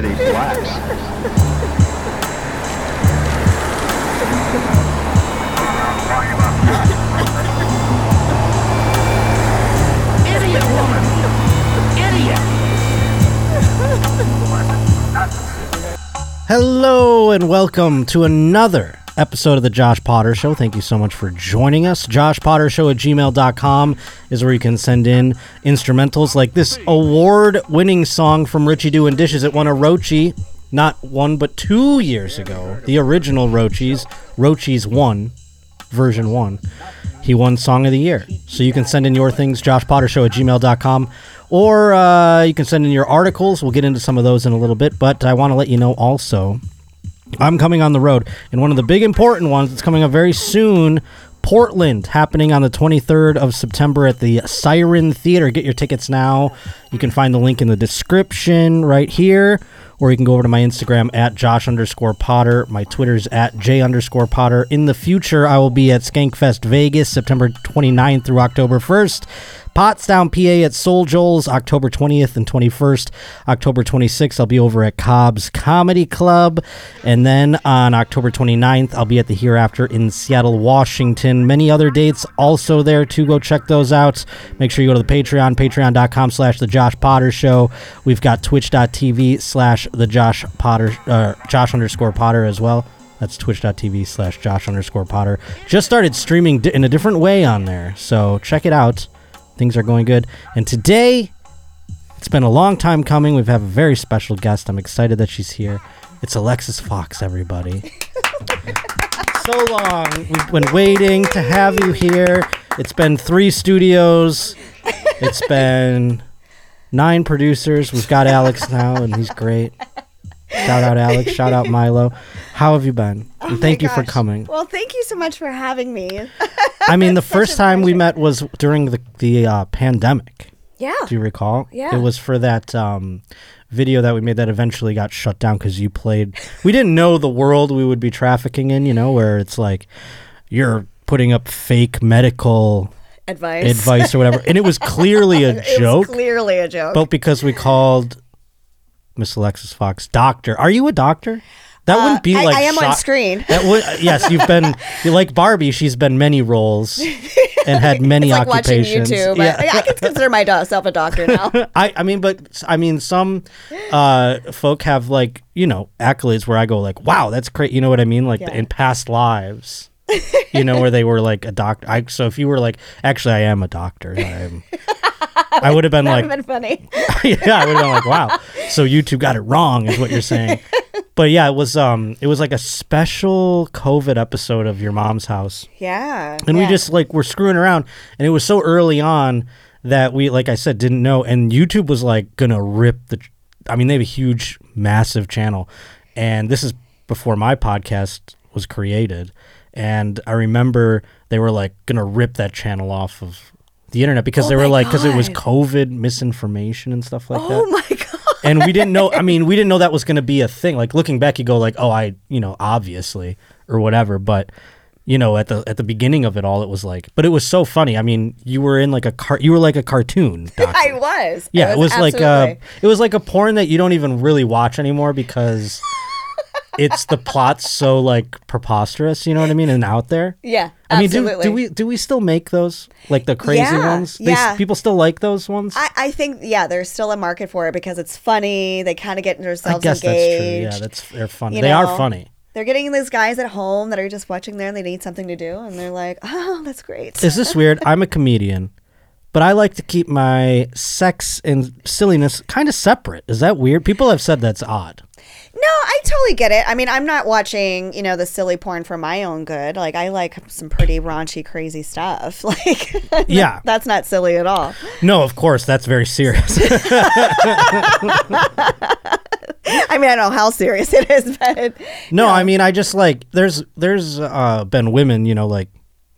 Idiot woman! Hello and welcome to another episode of the Josh Potter Show. Thank you so much for joining us. JoshPotterShow at gmail.com is where you can send in instrumentals like this award winning song from Richie Doing Dishes. It won a Rochi not one but two years ago. The original Rochis, Rochis 1, version 1. He won Song of the Year. So you can send in your things, joshpottershow at gmail.com, or uh, you can send in your articles. We'll get into some of those in a little bit, but I want to let you know also I'm coming on the road, and one of the big important ones that's coming up very soon. Portland happening on the 23rd of September at the Siren Theater. Get your tickets now. You can find the link in the description right here, or you can go over to my Instagram at Josh underscore Potter. My Twitter's at J underscore Potter. In the future, I will be at Skankfest Vegas September 29th through October 1st. Pottstown, PA at SoulJoel's October 20th and 21st. October 26th, I'll be over at Cobb's Comedy Club. And then on October 29th, I'll be at the Hereafter in Seattle, Washington. Many other dates also there to Go check those out. Make sure you go to the Patreon, patreon.com slash The Josh Potter Show. We've got twitch.tv slash The Josh Potter, uh, Josh underscore Potter as well. That's twitch.tv slash Josh underscore Potter. Just started streaming in a different way on there. So check it out. Things are going good. And today, it's been a long time coming. We have have a very special guest. I'm excited that she's here. It's Alexis Fawx, everybody. so long. We've been waiting to have you here. It's been three studios. It's been nine producers. We've got Alex now, and he's great. Shout out Alex. Shout out Milo. How have you been? Oh And thank you for coming. Well, thank you so much for having me. I mean, the first time we met was during the the uh, pandemic. Yeah. Do you recall? Yeah. It was for that um, video that we made that eventually got shut down because you played. We didn't know the world we would be trafficking in. You know, where it's like you're putting up fake medical Advice. advice or whatever, and it was clearly a It joke. was clearly a joke. but because we called Miss Alexis Fawx doctor, are you a doctor? That Uh, wouldn't be I- like I am on screen. That would yes, you've been like Barbie. She's been many roles and had many like watching occupations. YouTube. Yeah. I, I can consider myself a doctor now. I, I mean, but I mean, some uh, folk have like you know accolades where I go like, wow, that's great. You know what I mean? Like Yeah. in past lives, you know, where they were like a doctor. I, so if you were like, actually, I am a doctor. I'm, I would have been like, been funny. yeah, I would have been like, wow. So YouTube got it wrong, is what you're saying. But yeah, it was um, it was like a special COVID episode of Your Mom's House Yeah. and we just like were screwing around and it was so early on that we like i said didn't know and youtube was like gonna rip the i mean they have a huge massive channel and this is before my podcast was created and i remember they were like gonna rip that channel off of the internet because Oh they were like because it was covid misinformation and stuff like that Oh my god. and we didn't know i mean we didn't know that was going to be a thing like looking back you go like oh i you know obviously or whatever but you know at the at the beginning of it all it was like but it was so funny i mean you were in like a car you were like a cartoon doctor. I was. yeah I it was like uh absolutely. it was like a porn that you don't even really watch anymore because it's the plot's so like preposterous you know what i mean and out there Yeah. I mean, do, do we do we still make those like the crazy Yeah, ones? They, yeah. people still like those ones. I, I think yeah, there's still a market for it because it's funny. They kind of get themselves I guess engaged. that's true. Yeah, that's they're funny. you they are funny. They're getting these guys at home that are just watching there and they need something to do and they're like, oh, that's great. Is this weird? I'm a comedian, but I like to keep my sex and silliness kind of separate. Is that weird? People have said that's odd. No, I totally get it. I mean, I'm not watching, you know, the silly porn for my own good. Like, I like some pretty raunchy, crazy stuff. Like, Yeah. that's not silly at all. No, of course, that's very serious. I mean, I don't know how serious it is, but no, I mean, I just like there's there's uh, been women, you know, like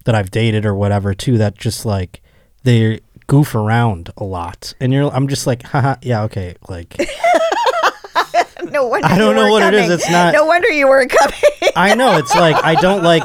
that I've dated or whatever too, that just like they goof around a lot, and you're I'm just like, haha, yeah, okay, like no wonder. I don't you know what it is. coming. It's not- No wonder you weren't coming. I know it's like I don't like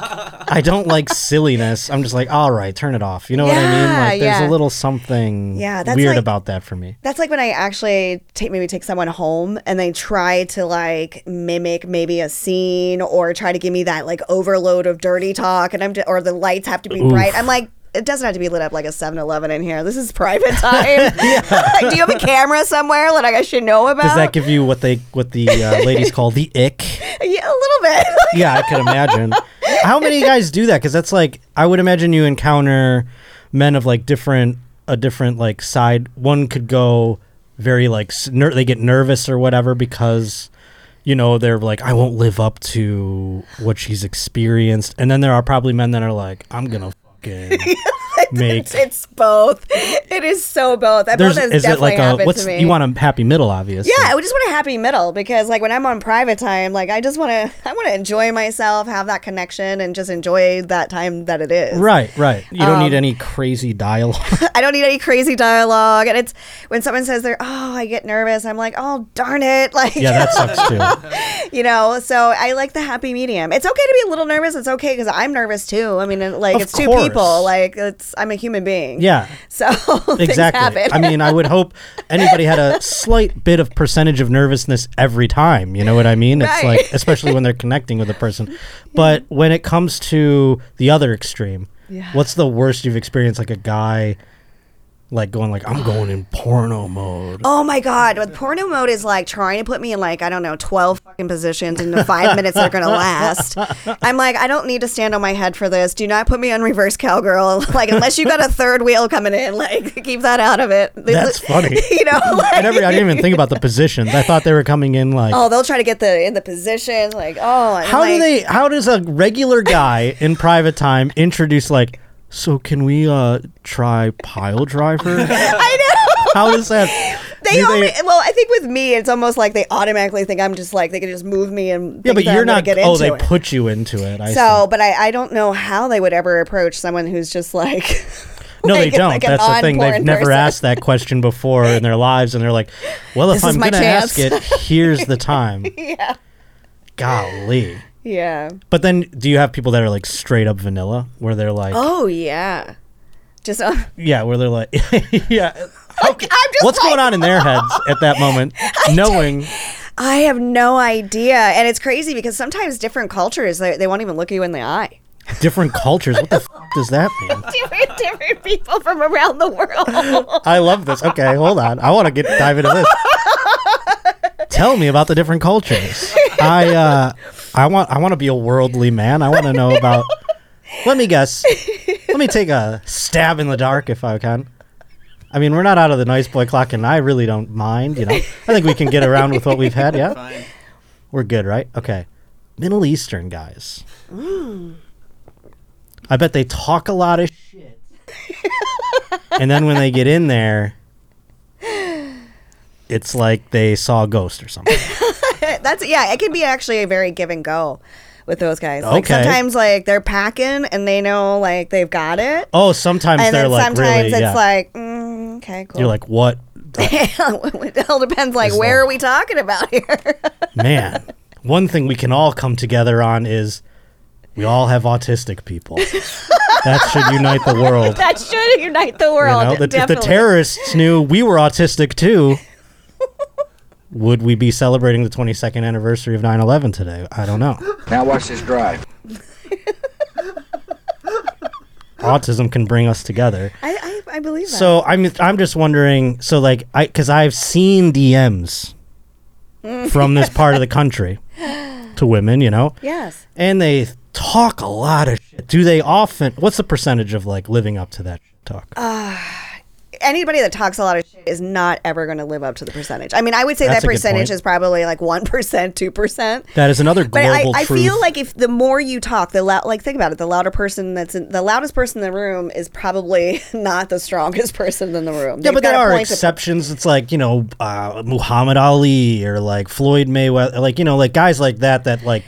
I don't like silliness. I'm just like, all right, turn it off. You know what I mean? Like, there's yeah. a little something Yeah, that's weird like- about that for me. That's like when I actually take maybe take someone home and they try to like mimic maybe a scene or try to give me that like overload of dirty talk and I'm just, or the lights have to be bright. I'm like it doesn't have to be lit up like a 7-Eleven in here. This is private time. Do you have a camera somewhere that I should know about? Does that give you what they what the uh, ladies call the ick? yeah, a little bit. Yeah, I could imagine. How many guys do that? Because that's like I would imagine you encounter men of like different a different like side. One could go very like ner- they get nervous or whatever because you know they're like I won't live up to what she's experienced, and then there are probably men that are like I'm gonna fucking make. it's, it's both. It is so both. That There's both is it like a what's you want a happy middle obviously. Yeah, I would just want a happy middle because like when I'm on private time, like I just want to I want to enjoy myself, have that connection and just enjoy that time that it is. Right, right. You don't Um, need any crazy dialogue. I don't need any crazy dialogue and it's when someone says they're oh, I get nervous, I'm like, "Oh, darn it." Like yeah, that sucks too. you know, so I like the happy medium. It's okay to be a little nervous. It's okay cuz I'm nervous too. I mean, like Of it's two people. Like it's I'm a human being. Yeah. So exactly. I mean, I would hope anybody had a slight bit of percentage of nervousness every time. You know what I mean? Right. It's like, especially when they're connecting with a person. But when it comes to the other extreme, Yeah. what's the worst you've experienced? Like a guy, like going like, I'm going in porno mode. Oh my god, with porno mode is like trying to put me in like I don't know twelve fucking positions in the five minutes they're gonna last. I'm like I don't need to stand on my head for this. Do not put me on reverse cowgirl. Like unless you got a third wheel coming in, like keep that out of it. That's funny. You know, like, I never, I didn't even think about the positions. I thought they were coming in like. oh they'll try to get the in the position. Like oh, How do they? How does a regular guy in private time introduce like? So can we uh try pile driver? I know. How does that? They only, well, I think with me, it's almost like they automatically think I'm just like they can just move me and yeah, but you're not. Get Oh, they it. put you into it. I So, but I, I don't know how they would ever approach someone who's just like. see. No, like- they don't. like That's the thing. They've never person. asked that question before in their lives, and they're like, "Well, if This I'm gonna ask it, here's the time." yeah. Golly. Yeah. But then, do you have people that are like straight up vanilla, where they're like, Oh yeah. Just uh, yeah, where they're like, yeah. Just What's like- going on in their heads at that moment, knowing? I have no idea, and it's crazy because sometimes different cultures they, they won't even look you in the eye. different cultures. What the f- does that mean? Different, different people from around the world. I love this. Okay, hold on. I want to get dive into this. Tell me about the different cultures. I uh, I want I want to be a worldly man. I want to know about. Let me guess. Let me take a stab in the dark if I can. I mean, we're not out of the nice boy clock, and I really don't mind. You know, I think we can get around with what we've had. Yeah, Fine. we're good, right? Okay. Middle Eastern guys. Mm. I bet they talk a lot of shit. and then when they get in there, it's like they saw a ghost or something. That's yeah. It can be actually a very give and go with those guys. Like Okay. sometimes like they're packing and they know like they've got it, Oh, sometimes and they're then like sometimes really. it's yeah. like mm, okay, cool. You're like, what? it all depends. Like where are we talking about here? Man, one thing we can all come together on is we all have autistic people. that should unite the world. that should unite the You world. know, the, if the definitely. terrorists knew we were autistic too, would we be celebrating the 22nd anniversary of 9/11 today? I don't know. Now watch this drive. Autism can bring us together. I, I, I believe that. So I'm I'm just wondering. So like I because I've seen DMs from this part of the country to women, you know, yes. and they talk a lot of shit. Do they often? What's the percentage of like living up to that talk? Uh, Anybody that talks a lot of shit is not ever going to live up to the percentage. I mean, I would say That's that percentage is probably like 1%, 2%. that is another But I, global I truth. feel like if the more you talk, the loud, like think about it, the louder person that's in, the loudest person in the room is probably not the strongest person in the room. Yeah, They've but there are point to- exceptions. It's like you know uh, Muhammad Ali or like Floyd Mayweather, like you know like guys like that that like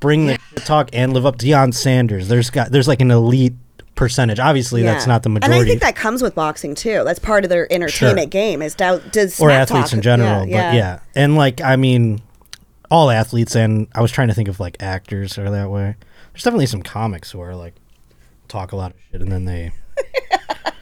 bring the talk and live up. Deion Sanders. There's got there's like an elite percentage. Obviously, that's not the majority. And I think that comes with boxing too. That's part of their entertainment Sure. game. Is doubt does or athletes talk. in general. Yeah, But yeah, and like I mean, all athletes, and I was trying to think of like actors are that way. There's definitely some comics who are like talk a lot of shit and then they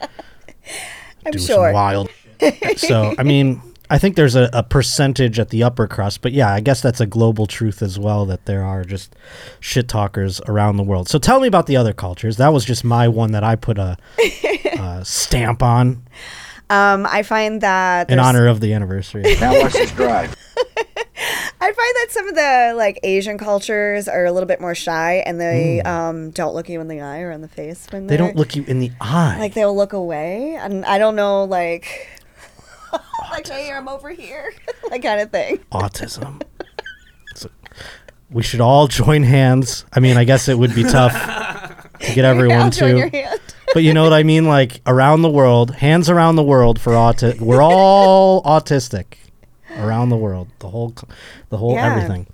I'm do sure. some wild shit. So, I mean, I think there's a, a percentage at the upper crust, but yeah, I guess that's a global truth as well that there are just shit talkers around the world. So tell me about the other cultures. That was just my one that I put a, a stamp on Um, I find that in honor of the anniversary. Now watch this drive. I find that some of the like Asian cultures are a little bit more shy, and they um, don't look you in the eye or in the face when Mm. they don't look you in the eye. like they'll look away, and I don't know like like hey, I'm over here, that kind of thing. autism. So, we should all join hands. I mean, I guess it would be tough to get everyone I'll join your to. hand. But you know what I mean? Like around the world, hands around the world for autism. We're all autistic around the world. The whole, the whole Yeah. everything.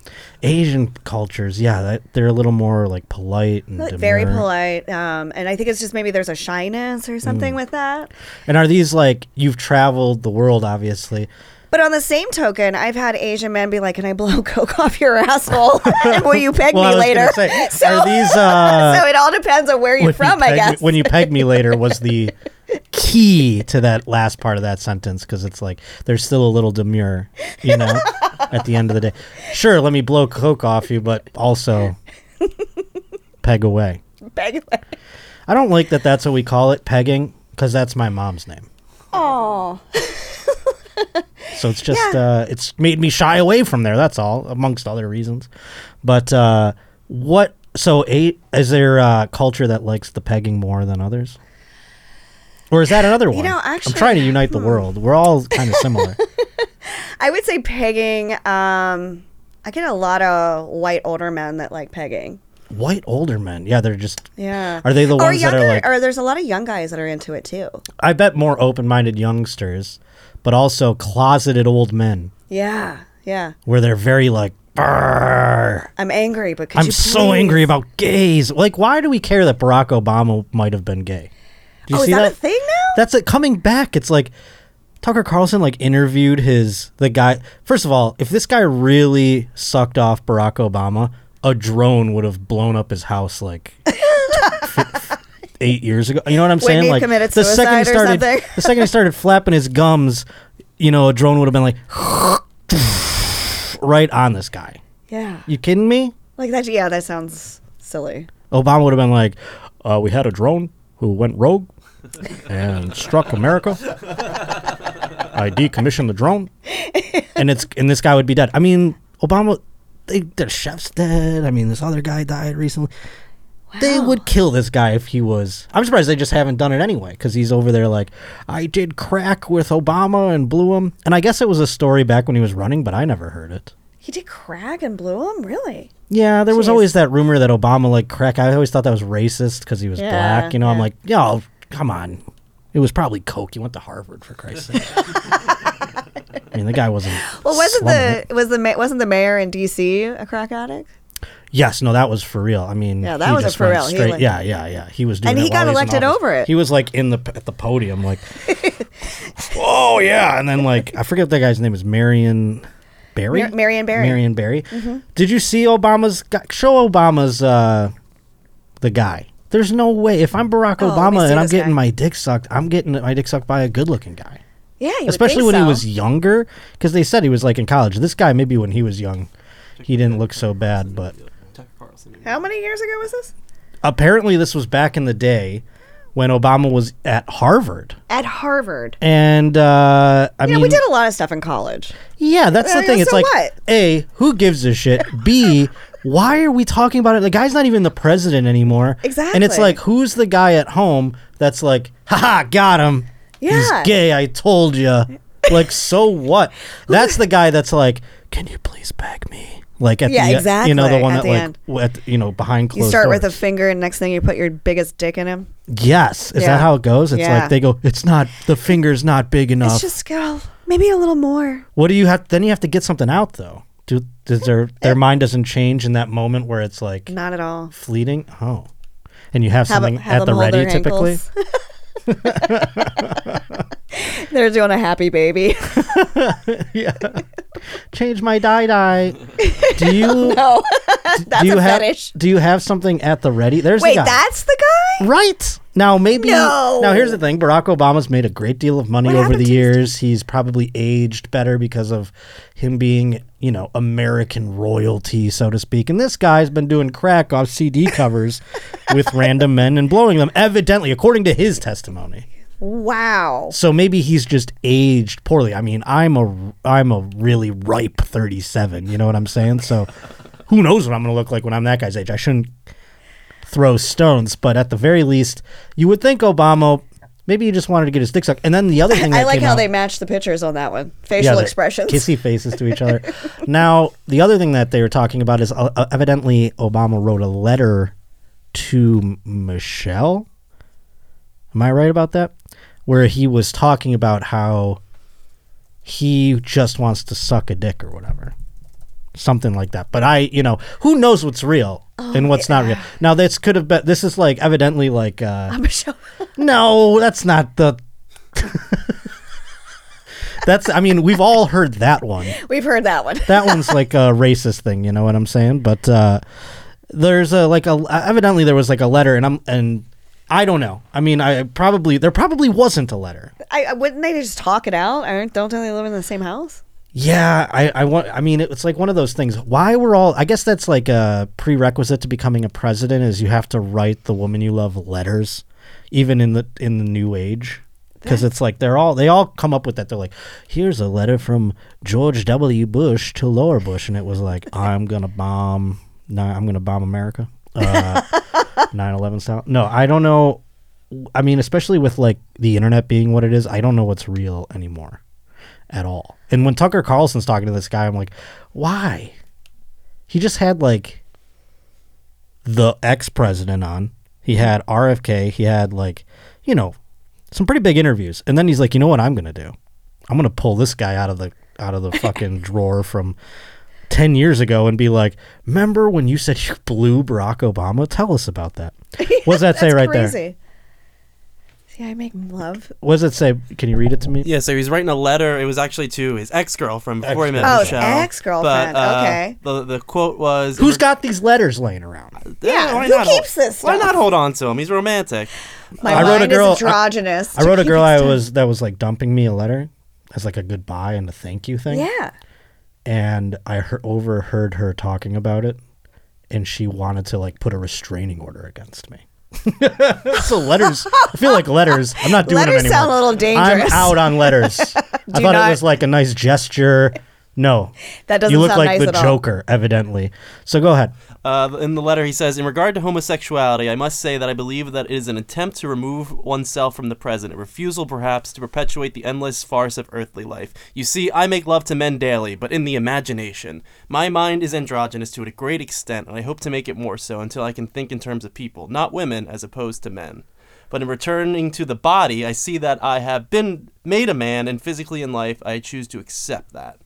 Asian cultures, yeah, that, they're a little more like polite and Like, very polite, um, and I think it's just maybe there's a shyness or something Mm. with that. And are these like you've traveled the world, obviously? But on the same token, I've had Asian men be like, "Can I blow coke off your asshole? and will you peg Well, I me later?" say, so, these? Uh, so it all depends on where you're from, I peg me- guess. when you peg me later was the key to that last part of that sentence because it's like there's still a little demure, you know, at the end of the day. Sure, let me blow coke off you, but also peg away. Peg- away. I don't like that. That's what we call it, pegging, because that's my mom's name. Oh, So it's just Yeah. uh, it's made me shy away from there. That's all, amongst other reasons. But uh, what? So eight is there a culture that likes the pegging more than others? Or is that another one? know, I'm trying to unite the world. We're all kind of similar. I would say pegging. Um, I get a lot of white older men that like pegging. White older men, yeah, they're just. Yeah. Are they the ones that are like? or there's a lot of young guys that are into it too. I bet more open-minded youngsters, but also closeted old men, Yeah, yeah. where they're very like. "Brrr." I'm angry, but could I'm you so angry about gays. Like, why do we care that Barack Obama might have been gay? Do you Oh, is see that, that? a thing now? That's it coming back. It's like Tucker Carlson like interviewed his the guy. First of all, if this guy really sucked off Barack Obama, a drone would have blown up his house like eight years ago. You know what I'm saying? he like committed the second he started, the second he started flapping his gums, you know, a drone would have been like right on this guy. yeah. You kidding me? Like that. Yeah, that sounds silly. Obama would have been like, uh, "We had a drone who went rogue and struck America. I decommissioned the drone, and it's and this guy would be dead. I mean, Obama, they, the chef's dead. I mean, this other guy died recently. They would kill this guy if he was. I'm surprised they just haven't done it anyway because he's over there like, I did crack with Obama and blew him. And I guess it was a story back when he was running, but I never heard it. He did crack and blew him. Really? Yeah, there was always that rumor that Obama like crack. I always thought that was racist because he was Yeah, black. You know, I'm like, yo, come on. It was probably coke. He went to Harvard for Christ's sake. I mean, the guy wasn't. Well, wasn't the it. was the ma- wasn't the mayor in D.C. a crack addict? Yes, no, that was for real. I mean, Yeah, that he was for real. Straight, like- yeah, yeah, yeah. He was doing, And he got while was in elected over it. He was like in the at the podium, like, oh yeah, and then like I forget what that guy's name is, Marion Barry. Mar- Marion Barry. Mm-hmm. Marion Barry. Did you see Obama's? Show Obama's uh, the guy. There's no way. If I'm Barack Oh, Obama and I'm getting guy. my dick sucked, I'm getting my dick sucked by a good-looking guy. Yeah, Especially when he was younger, because they said he was like in college. This guy, maybe when he was young, he didn't look so bad. But How many years ago was this? apparently, this was back in the day when Obama was at Harvard. At Harvard. And uh, I Yeah, mean, we did a lot of stuff in college. Yeah, that's the Uh, thing. It's like, what? A, who gives a shit? B, why are we talking about it? The guy's not even the president anymore. Exactly. And it's like, who's the guy at home that's like, haha, got him. Yeah. He's gay, I told you. Like, so what? That's the guy that's like, can you please beg me? Like at Yeah, the, you know, the one at that the like, end. at, you know, behind closed You start with a finger, and next thing you put your biggest dick in him. Yes. Is Yeah. that how it goes? It's Yeah. like they go, it's not, the finger's not big enough. It's just go maybe a little more. What do you have? Then you have to get something out though. Do does their their mind doesn't change in that moment where it's like Not at all. fleeting? Oh, and you have Have, something have at the ready typically. They're doing a happy baby. yeah. change my dye dye. Do you No, that's do you a have fetish. do you have something at the ready? There's Wait, the that's the guy? Right. Now maybe No. Now here's the thing. Barack Obama's made a great deal of money What over the years. He's probably aged better because of him being, you know, American royalty, so to speak. And this guy's been doing crack off CD covers with random men and blowing them, evidently, according to his testimony. Wow. So maybe he's just aged poorly. I mean, I'm a I'm a really ripe 37, you know what I'm saying? So who knows what I'm going to look like when I'm that guy's age. I shouldn't throw stones, but at the very least, you would think Obama maybe he just wanted to get his dick sucked. And then the other thing I like how out- they match the pictures on that one. Facial they're expressions. kissy faces to each other. now, the other thing that they were talking about is uh, uh, evidently Obama wrote a letter to M- Michelle. Am I right about that? Where he was talking about how he just wants to suck a dick or whatever. Something like that. But I, you know, who knows what's real and what's not real. Now, this could have been, this is like evidently like, uh, sure. no, that's not the. that's, I mean, we've all heard that one. We've heard that one. That one's like a racist thing, you know what I'm saying? But uh, there's a like a evidently there was like a letter, and I'm and I don't know. I mean, I probably there probably wasn't a letter. I, I- wouldn't they just talk it out? Aren't don't they live in the same house? Yeah, I, I want. I mean, it's like one of those things. Why we're all? I guess that's like a prerequisite to becoming a president is you have to write the woman you love letters, even in the in the new age, because it's like they're all they all come up with that. They're like, here's a letter from George W. Bush to Laura Bush, and it was like, I'm gonna bomb. No, I'm gonna bomb America. Uh, 9/11 style. No, I don't know. I mean, especially with like the internet being what it is, I don't know what's real anymore at all. And when Tucker Carlson's talking to this guy, I'm like, why? He just had like the ex president on. He had RFK. He had like, you know, some pretty big interviews. And then he's like, you know what I'm gonna do? I'm gonna pull this guy out of the out of the fucking drawer from ten years ago and be like, remember when you said you blew Barack Obama? Tell us about that. What's that say right there? Crazy. See, I make love. What does it say? Can you read it to me? Yeah, so he's writing a letter. It was actually to his ex girlfriend before he met Oh, Michelle. ex-girlfriend, But, uh, okay. The the quote was, Who's got these letters laying around? Yeah, why who not hold- keeps this Why stuff? not hold on to him? He's romantic. My I wrote a mind girl- I- is androgynous. I wrote a girl I was that was like dumping me a letter as like a goodbye and a thank you thing. Yeah. And I heard, overheard her talking about it, and she wanted to like put a restraining order against me. So letters, I feel like letters. I'm not doing Letters them anymore. sound a little dangerous. I'm out on letters. I thought not- it was like a nice gesture. No, That doesn't you look like nice the all. Joker, evidently. So go ahead. Uh, in the letter, he says, In regard to homosexuality, I must say that I believe that it is an attempt to remove oneself from the present, a refusal perhaps to perpetuate the endless farce of earthly life. You see, I make love to men daily, but in the imagination. My mind is androgynous to a great extent, and I hope to make it more so until I can think in terms of people, not women, as opposed to men. But in returning to the body, I see that I have been made a man, and physically in life, I choose to accept that.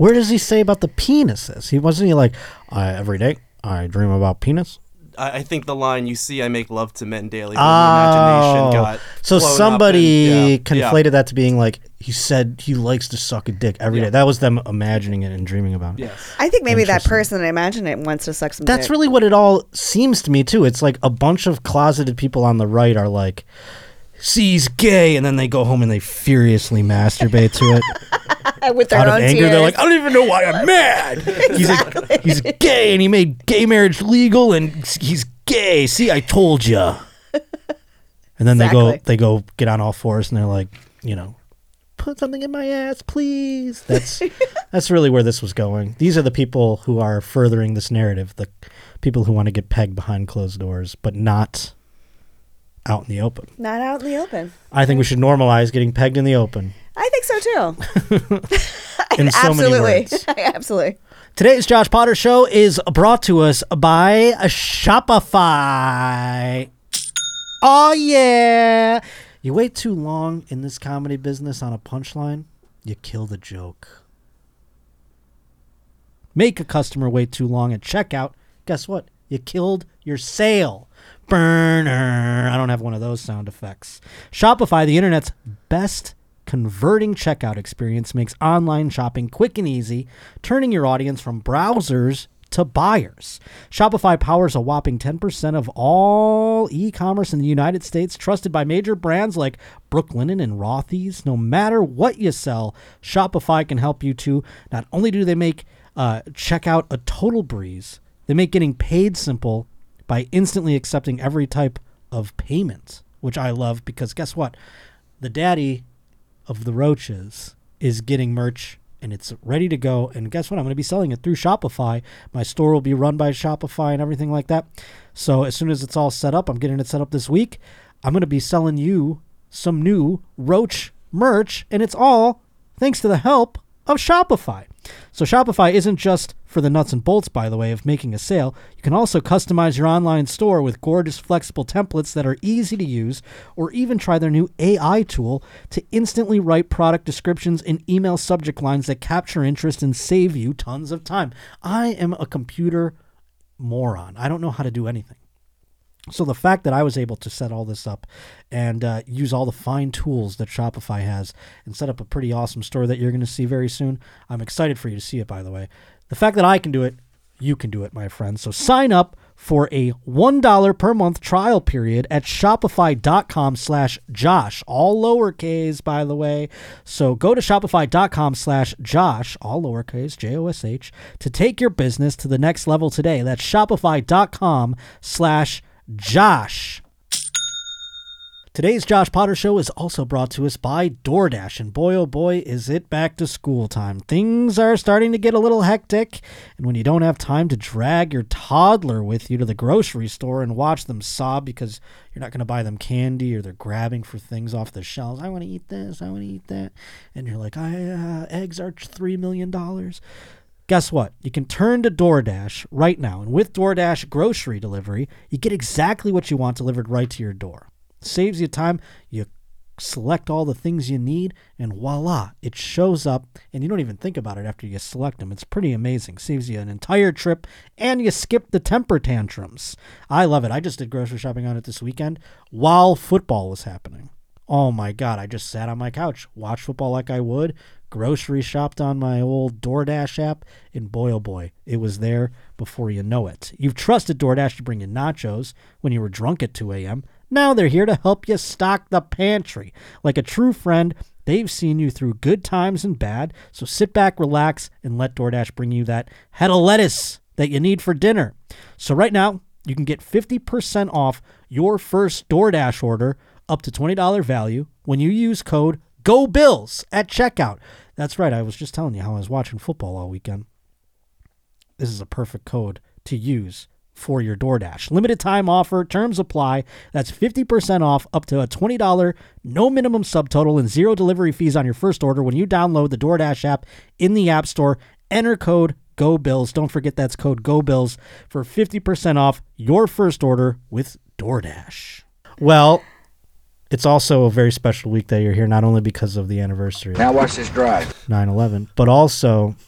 Where does he say about the penises? He wasn't he like I, every day I dream about penis. I, I think the line "You see, I make love to men daily" but in imagination Oh, got so somebody and- yeah, conflated yeah. that to being like he said he likes to suck a dick every day. Yeah. That was them imagining it and dreaming about it. Yes. I think maybe that person, I imagine it, wants to suck some That's dick. really what it all seems to me too. It's like a bunch of closeted people on the right are like, "See, he's gay," and then they go home and they furiously masturbate to it with their out of own anger. tears. They're like, "I don't even know why I'm mad." He's a, he's gay, and he made gay marriage legal, and he's gay. See, I told you. And then they go, they go get on all fours, and they're like, you know, put something in my ass, please. That's that's really where this was going. These are the people who are furthering this narrative. The people who want to get pegged behind closed doors, but not out in the open. Not out in the open. I think we should normalize getting pegged in the open I think so too. in so many Absolutely. words. Absolutely. Today's Josh Potter Show is brought to us by Shopify. Oh, yeah. You wait too long in this comedy business on a punchline, you kill the joke. Make a customer wait too long at checkout. Guess what? You killed your sale. Burner. I don't have one of those sound effects. Shopify, the internet's best converting checkout experience makes online shopping quick and easy, turning your audience from browsers to buyers. Shopify powers a whopping 10% of all e commerce in the United States, trusted by major brands like Brooklinen and Rothy's. No matter what you sell, Shopify can help you to. Not only do they make uh, checkout a total breeze, they make getting paid simple by instantly accepting every type of payment, which I love because guess what? The daddy of the roaches is getting merch and it's ready to go. And guess what? I'm going to be selling it through Shopify. My store will be run by Shopify and everything like that. So as soon as it's all set up, I'm getting it set up this week. I'm going to be selling you some new Roach merch, and it's all thanks to the help of Shopify. So Shopify isn't just for the nuts and bolts, by the way, of making a sale. You can also customize your online store with gorgeous, flexible templates that are easy to use, or even try their new AI tool to instantly write product descriptions and email subject lines that capture interest and save you tons of time. I am a computer moron. I don't know how to do anything. So the fact that I was able to set all this up and uh, use all the fine tools that Shopify has and set up a pretty awesome store that you're going to see very soon, I'm excited for you to see it. By the way, the fact that I can do it, you can do it, my friends. So sign up for a $1 per month trial period at shopify.com slash josh all lowercase by the way so go to shopify.com slash josh all lowercase j-o-s-h to take your business to the next level today that's shopify.com slash josh Today's Josh Potter Show is also brought to us by DoorDash, and boy oh boy, is it back to school time. Things are starting to get a little hectic, and when you don't have time to drag your toddler with you to the grocery store and watch them sob because you're not going to buy them candy or they're grabbing for things off the shelves, I want to eat this, I want to eat that, and you're like, I, uh, eggs are $3 million. Guess what? You can turn to DoorDash right now, and with DoorDash grocery delivery, you get exactly what you want delivered right to your door saves you time. You select all the things you need, and voila, it shows up, and you don't even think about it after you select them. It's pretty amazing. Saves you an entire trip, and you skip the temper tantrums. I love it. I just did grocery shopping on it this weekend while football was happening. Oh my God, I just sat on my couch, watched football like I would, grocery shopped on my old DoorDash app, and boy oh boy, it was there before you know it. You've trusted DoorDash to bring you nachos when you were drunk at 2 a.m. Now they're here to help you stock the pantry. Like a true friend, they've seen you through good times and bad, so sit back, relax, and let DoorDash bring you that head of lettuce that you need for dinner. So right now, you can get 50% off your first DoorDash order up to $20 value when you use code GOBILLS at checkout. That's right, I was just telling you how I was watching football all weekend. This is a perfect code to use for your DoorDash. Limited time offer, terms apply. That's 50% off up to a $20, no minimum subtotal, and zero delivery fees on your first order when you download the DoorDash app in the App Store. Enter code GOBILLS. Don't forget that's code GOBILLS for 50% off your first order with DoorDash. Well, it's also a very special week that you're here, not only because of the anniversary Now watch this drive. 9 11, but also.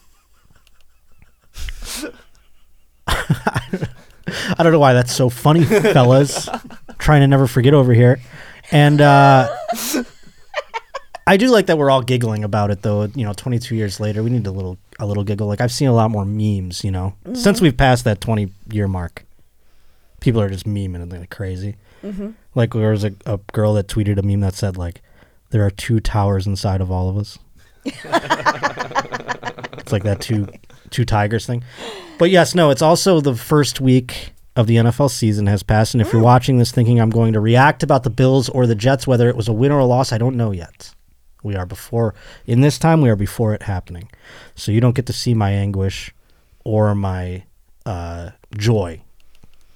I don't know why that's so funny, fellas. Trying to never forget over here. And uh, I do like that we're all giggling about it, though. You know, 22 years later, we need a little a little giggle. Like I've seen a lot more memes. You know, since we've passed that 20 year mark, people are just memeing and like crazy. Like there was a, a girl that tweeted a meme that said like, "There are two towers inside of all of us." it's like that two two tigers thing. But yes, no, it's also the first week of the NFL season has passed, and if you're watching this thinking I'm going to react about the Bills or the Jets, whether it was a win or a loss, I don't know yet. We are before in this time we are before it happening, so you don't get to see my anguish or my uh, joy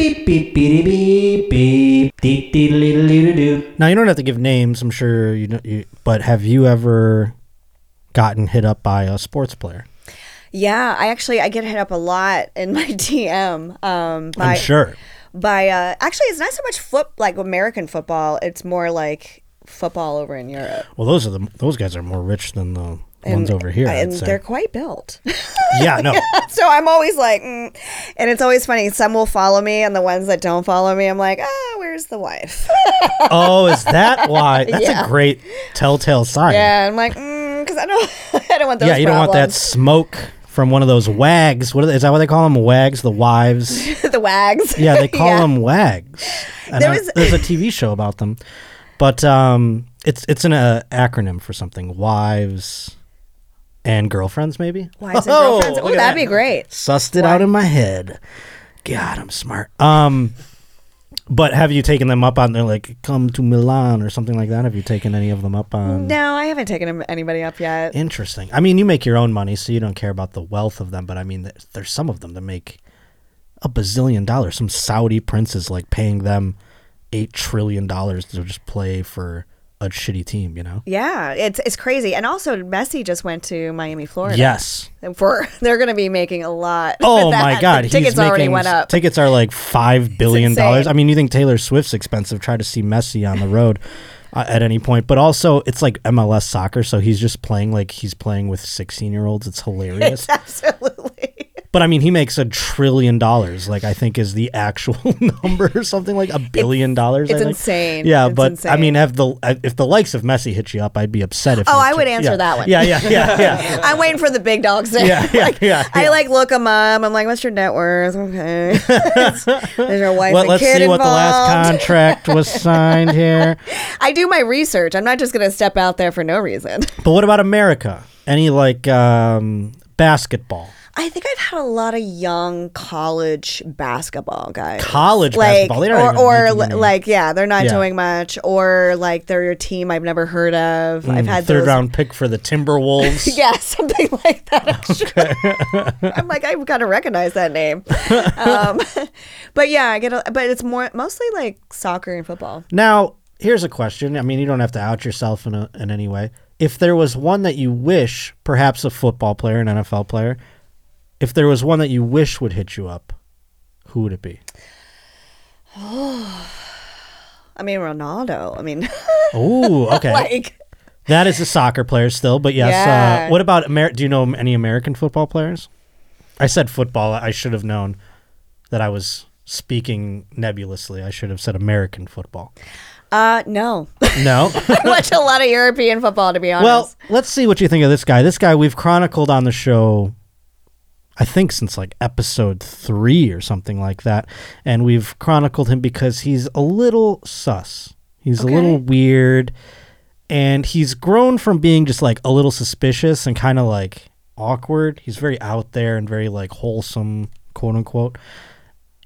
beep beep beep beep beep dee dee dee dee doo Now you don't have to give names. I'm sure you know. You, but have you ever gotten hit up by a sports player? Yeah, I actually I get hit up a lot in my DM. Um, by, I'm sure. By uh, actually, it's not so much foot like American football. It's more like football over in Europe. Well, those are the those guys are more rich than the ones over here. And they're quite built. yeah, no. so I'm always like, mm. and it's always funny. Some will follow me, and the ones that don't follow me, I'm like, ah, where's the wife? oh, is that why? That's Yeah. a great telltale sign. yeah, I'm like, because I don't, I don't want those. yeah, you don't want that smoke from one of those wags. What they- is that? What they call them? Wags, the wives. the wags. Yeah, they call them wags. And There I- was- there's a TV show about them, but um, it's it's an uh, acronym for something. Wives and girlfriends, maybe. Wives and Oh, girlfriends. look Oh, at that'd that. be great. Sussed it out in my head. God, I'm smart. Um, but have you taken them up on? They're like, come to Milan or something like that. Have you taken any of them up on? No, I haven't taken him- anybody up yet. Interesting. I mean, you make your own money, so you don't care about the wealth of them. But I mean, there's, there's some of them that make a bazillion dollars. Some Saudi princes like paying them eight trillion dollars to just play for a shitty team. You know? Yeah, it's it's crazy. And also, Messi just went to Miami, Florida. Yes. And for they're going to be making a lot. Oh with my. God! Tickets He's already went up. Tickets are like five billion dollars. I mean, you think Taylor Swift's expensive? Try to see Messi on the road uh, at any point. But also, it's like MLS soccer, so he's just playing like he's playing with sixteen-year-olds. It's hilarious. Absolutely. But I mean, he makes a trillion dollars. Like I think is the actual number or something like a billion dollars. I it's insane. Yeah, It's but I mean, have the if the likes of Messi hit you up, I'd be upset if. Oh, I would took- answer yeah. that one. Yeah, yeah, yeah, yeah. I'm waiting for the big dogs. To, Yeah, yeah, like, yeah, I like look them up. I'm like, what's your net worth? Okay. There's your wife Well, and let's kid see what the last involved. contract was signed here. I do my research. I'm not just going to step out there for no reason. But what about America? Any like um, basketball? I think I've had a lot of young college basketball guys. College like, basketball? Or, or making li- any- like, yeah, they're not Yeah. doing much, or like they're your team I've never heard of. I've had Mm, Third those. round pick for the Timberwolves. Yeah, something like that. actually. I'm like, I've got to recognize that name. um, but yeah, I get, a, but it's more mostly like soccer and football. Now, here's a question. I mean, you don't have to out yourself in, a, in any way. If there was one that you wish, perhaps a football player, an NFL player, if there was one that you wish would hit you up, who would it be? I mean, Ronaldo. I mean, Oh, okay. like, that is a soccer player still, but yes. Yeah. Uh, what about Amer- Do you know any American football players? I said football. I should have known that I was speaking nebulously. I should have said American football. uh, no. No. I watch a lot of European football, to be honest. Well, let's see what you think of this guy. This guy we've chronicled on the show, I think since like episode three or something like that, and we've chronicled him because he's a little sus. He's Okay. a little weird, and he's grown from being just like a little suspicious and kind of like awkward. He's very out there and very like wholesome, quote unquote.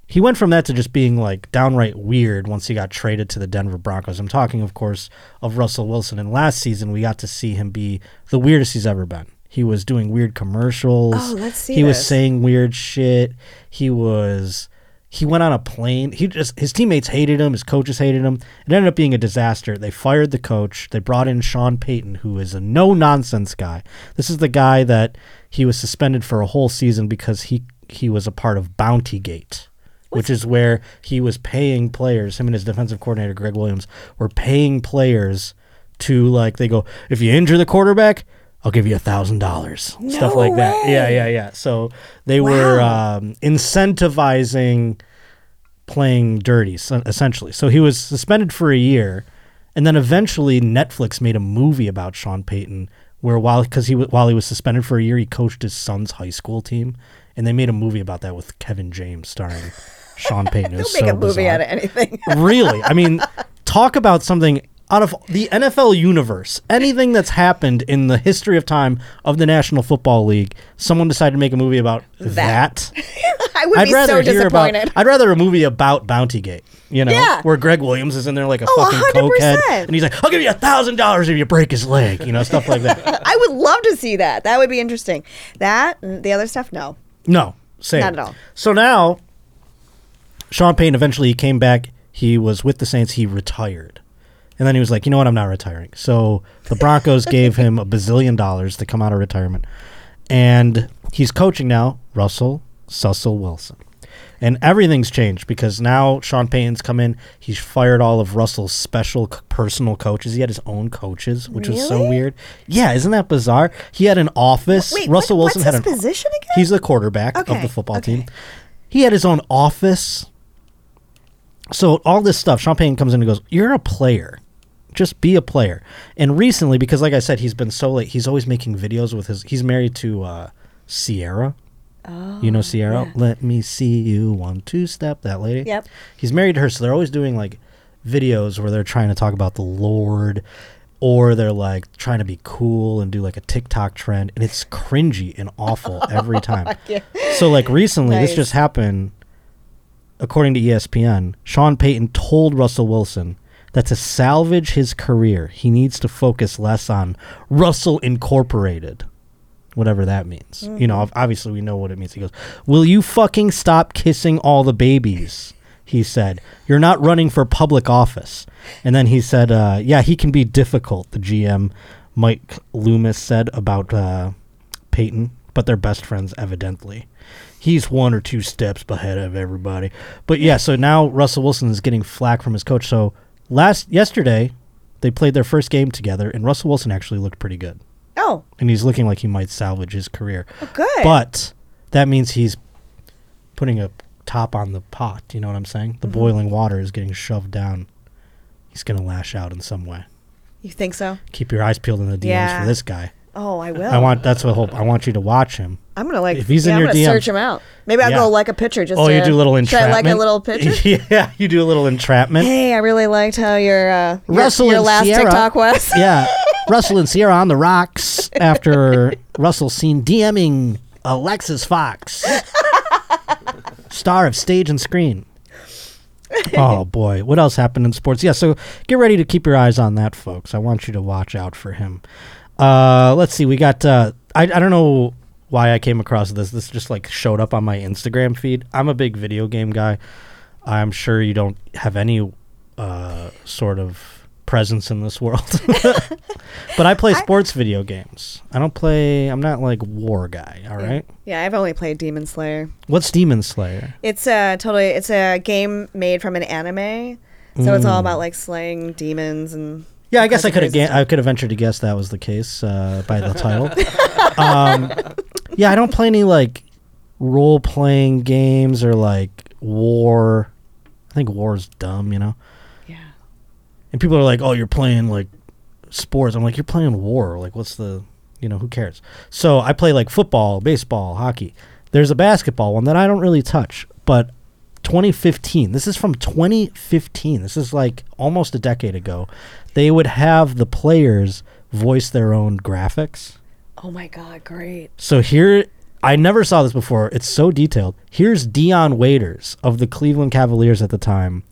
He went from that to just being like downright weird once he got traded to the Denver Broncos. I'm talking, of course, of Russell Wilson. And last season, we got to see him be the weirdest he's ever been. He was doing weird commercials. Oh, let's see He was saying weird shit. He was. He went on a plane. He just his teammates hated him. His coaches hated him. It ended up being a disaster. They fired the coach. They brought in Sean Payton, who is a no nonsense guy. This is the guy that he was suspended for a whole season because he he was a part of Bounty Gate which is where he was paying players. Him and his defensive coordinator Gregg Williams were paying players to like they go, if you injure the quarterback, I'll give you a thousand dollars, stuff like that. Yeah, yeah, yeah. So they were um, incentivizing playing dirty, so- essentially. So he was suspended for a year, and then eventually Netflix made a movie about Sean Payton, where while because he wa- while he was suspended for a year, he coached his son's high school team, and they made a movie about that with Kevin James starring Sean Payton. It They'll was make so a movie bizarre. out of anything. really, I mean, talk about something out of the NFL universe. Anything that's happened in the history of time of the National Football League, someone decided to make a movie about that. I would I'd be rather so hear about. disappointed. I'd rather a movie about Bountygate. You know, Yeah. where Gregg Williams is in there like a Oh, fucking cokehead, 100%. and he's like, "I'll give you a thousand dollars if you break his leg." You know, stuff like that. I would love to see that. That would be interesting. That and the other stuff, no. No, same. Not at all. So now, Sean Payton eventually came back. He was with the Saints. He retired, and then he was like, "You know what? I'm not retiring." So the Broncos gave him a bazillion dollars to come out of retirement, and he's coaching now Russell Cecil Wilson. And everything's changed because now Sean Payton's come in. He's fired all of Russell's special c- personal coaches. He had his own coaches, which was so weird. Yeah, isn't that bizarre? He had an office. Wait, Russell what- Wilson what's had his an position again? He's the quarterback of the football okay. team. He had his own office. So all this stuff, Sean Payton comes in and goes, "You're a player. Just be a player." And recently, because like I said, he's been so late. He's always making videos with his. He's married to uh, Ciara. Oh, you know Ciara. Let me see you one two step. That lady. Yep. He's married to her, so they're always doing like videos where they're trying to talk about the Lord, or they're like trying to be cool and do like a TikTok trend, and it's cringy and awful every time. So like recently, this just happened. According to ESPN, Sean Payton told Russell Wilson that to salvage his career, he needs to focus less on Russell Incorporated, whatever that means. You know, obviously we know what it means. He goes, "Will you fucking stop kissing all the babies?" He said, "You're not running for public office." And then he said, uh, "Yeah, he can be difficult." The GM, Mike Loomis, said about uh, Payton, but they're best friends evidently. He's one or two steps ahead of everybody. But yeah, so now Russell Wilson is getting flack from his coach. So last yesterday, they played their first game together, and Russell Wilson actually looked pretty good, Oh, and he's looking like he might salvage his career. Oh, good. But that means he's putting a top on the pot. You know what I'm saying? Mm-hmm. The boiling water is getting shoved down. He's gonna lash out in some way. you think so? Keep your eyes peeled in the DMs Yeah. for this guy. Oh, I will. I want that's what hope. I want you to watch him. I'm gonna like. If he's in yeah, your I'm gonna DMs. search him out. Maybe I'll Yeah. go like a picture. Just Oh, you to- do a little Should I entrapment. like a little picture? yeah, you do a little entrapment. hey, I really liked how your uh, your, Russell your and last Ciara. TikTok was. yeah, Russell and Ciara on the rocks after Russell seen DMing Alexis Fawx, star of stage and screen. Oh boy, what else happened in sports? Yeah, so get ready to keep your eyes on that, folks. I want you to watch out for him. Uh, let's see, we got. Uh, I I don't know why I came across this. This just like showed up on my Instagram feed. I'm a big video game guy. I'm sure you don't have any uh, sort of presence in this world. but I play sports video games. I don't play. I'm not like war guy. All right. Yeah, I've only played Demon Slayer. What's Demon Slayer? It's a totally. It's a game made from an anime, so it's all Mm. about like slaying demons and. Yeah, I guess I could have. Ga- I could have ventured to guess that was the case uh, by the title. um, yeah, I don't play any like role playing games or like war. I think war's dumb, you know. Yeah. And people are like, "Oh, you're playing like sports." I'm like, "You're playing war. Like, what's the, you know, who cares?" So I play like football, baseball, hockey. There's a basketball one that I don't really touch, but 2015. This is from 2015. This is like almost a decade ago. They would have the players voice their own graphics. Oh my god, great! So here, I never saw this before. It's so detailed. Here's Dion Waiters of the Cleveland Cavaliers at the time,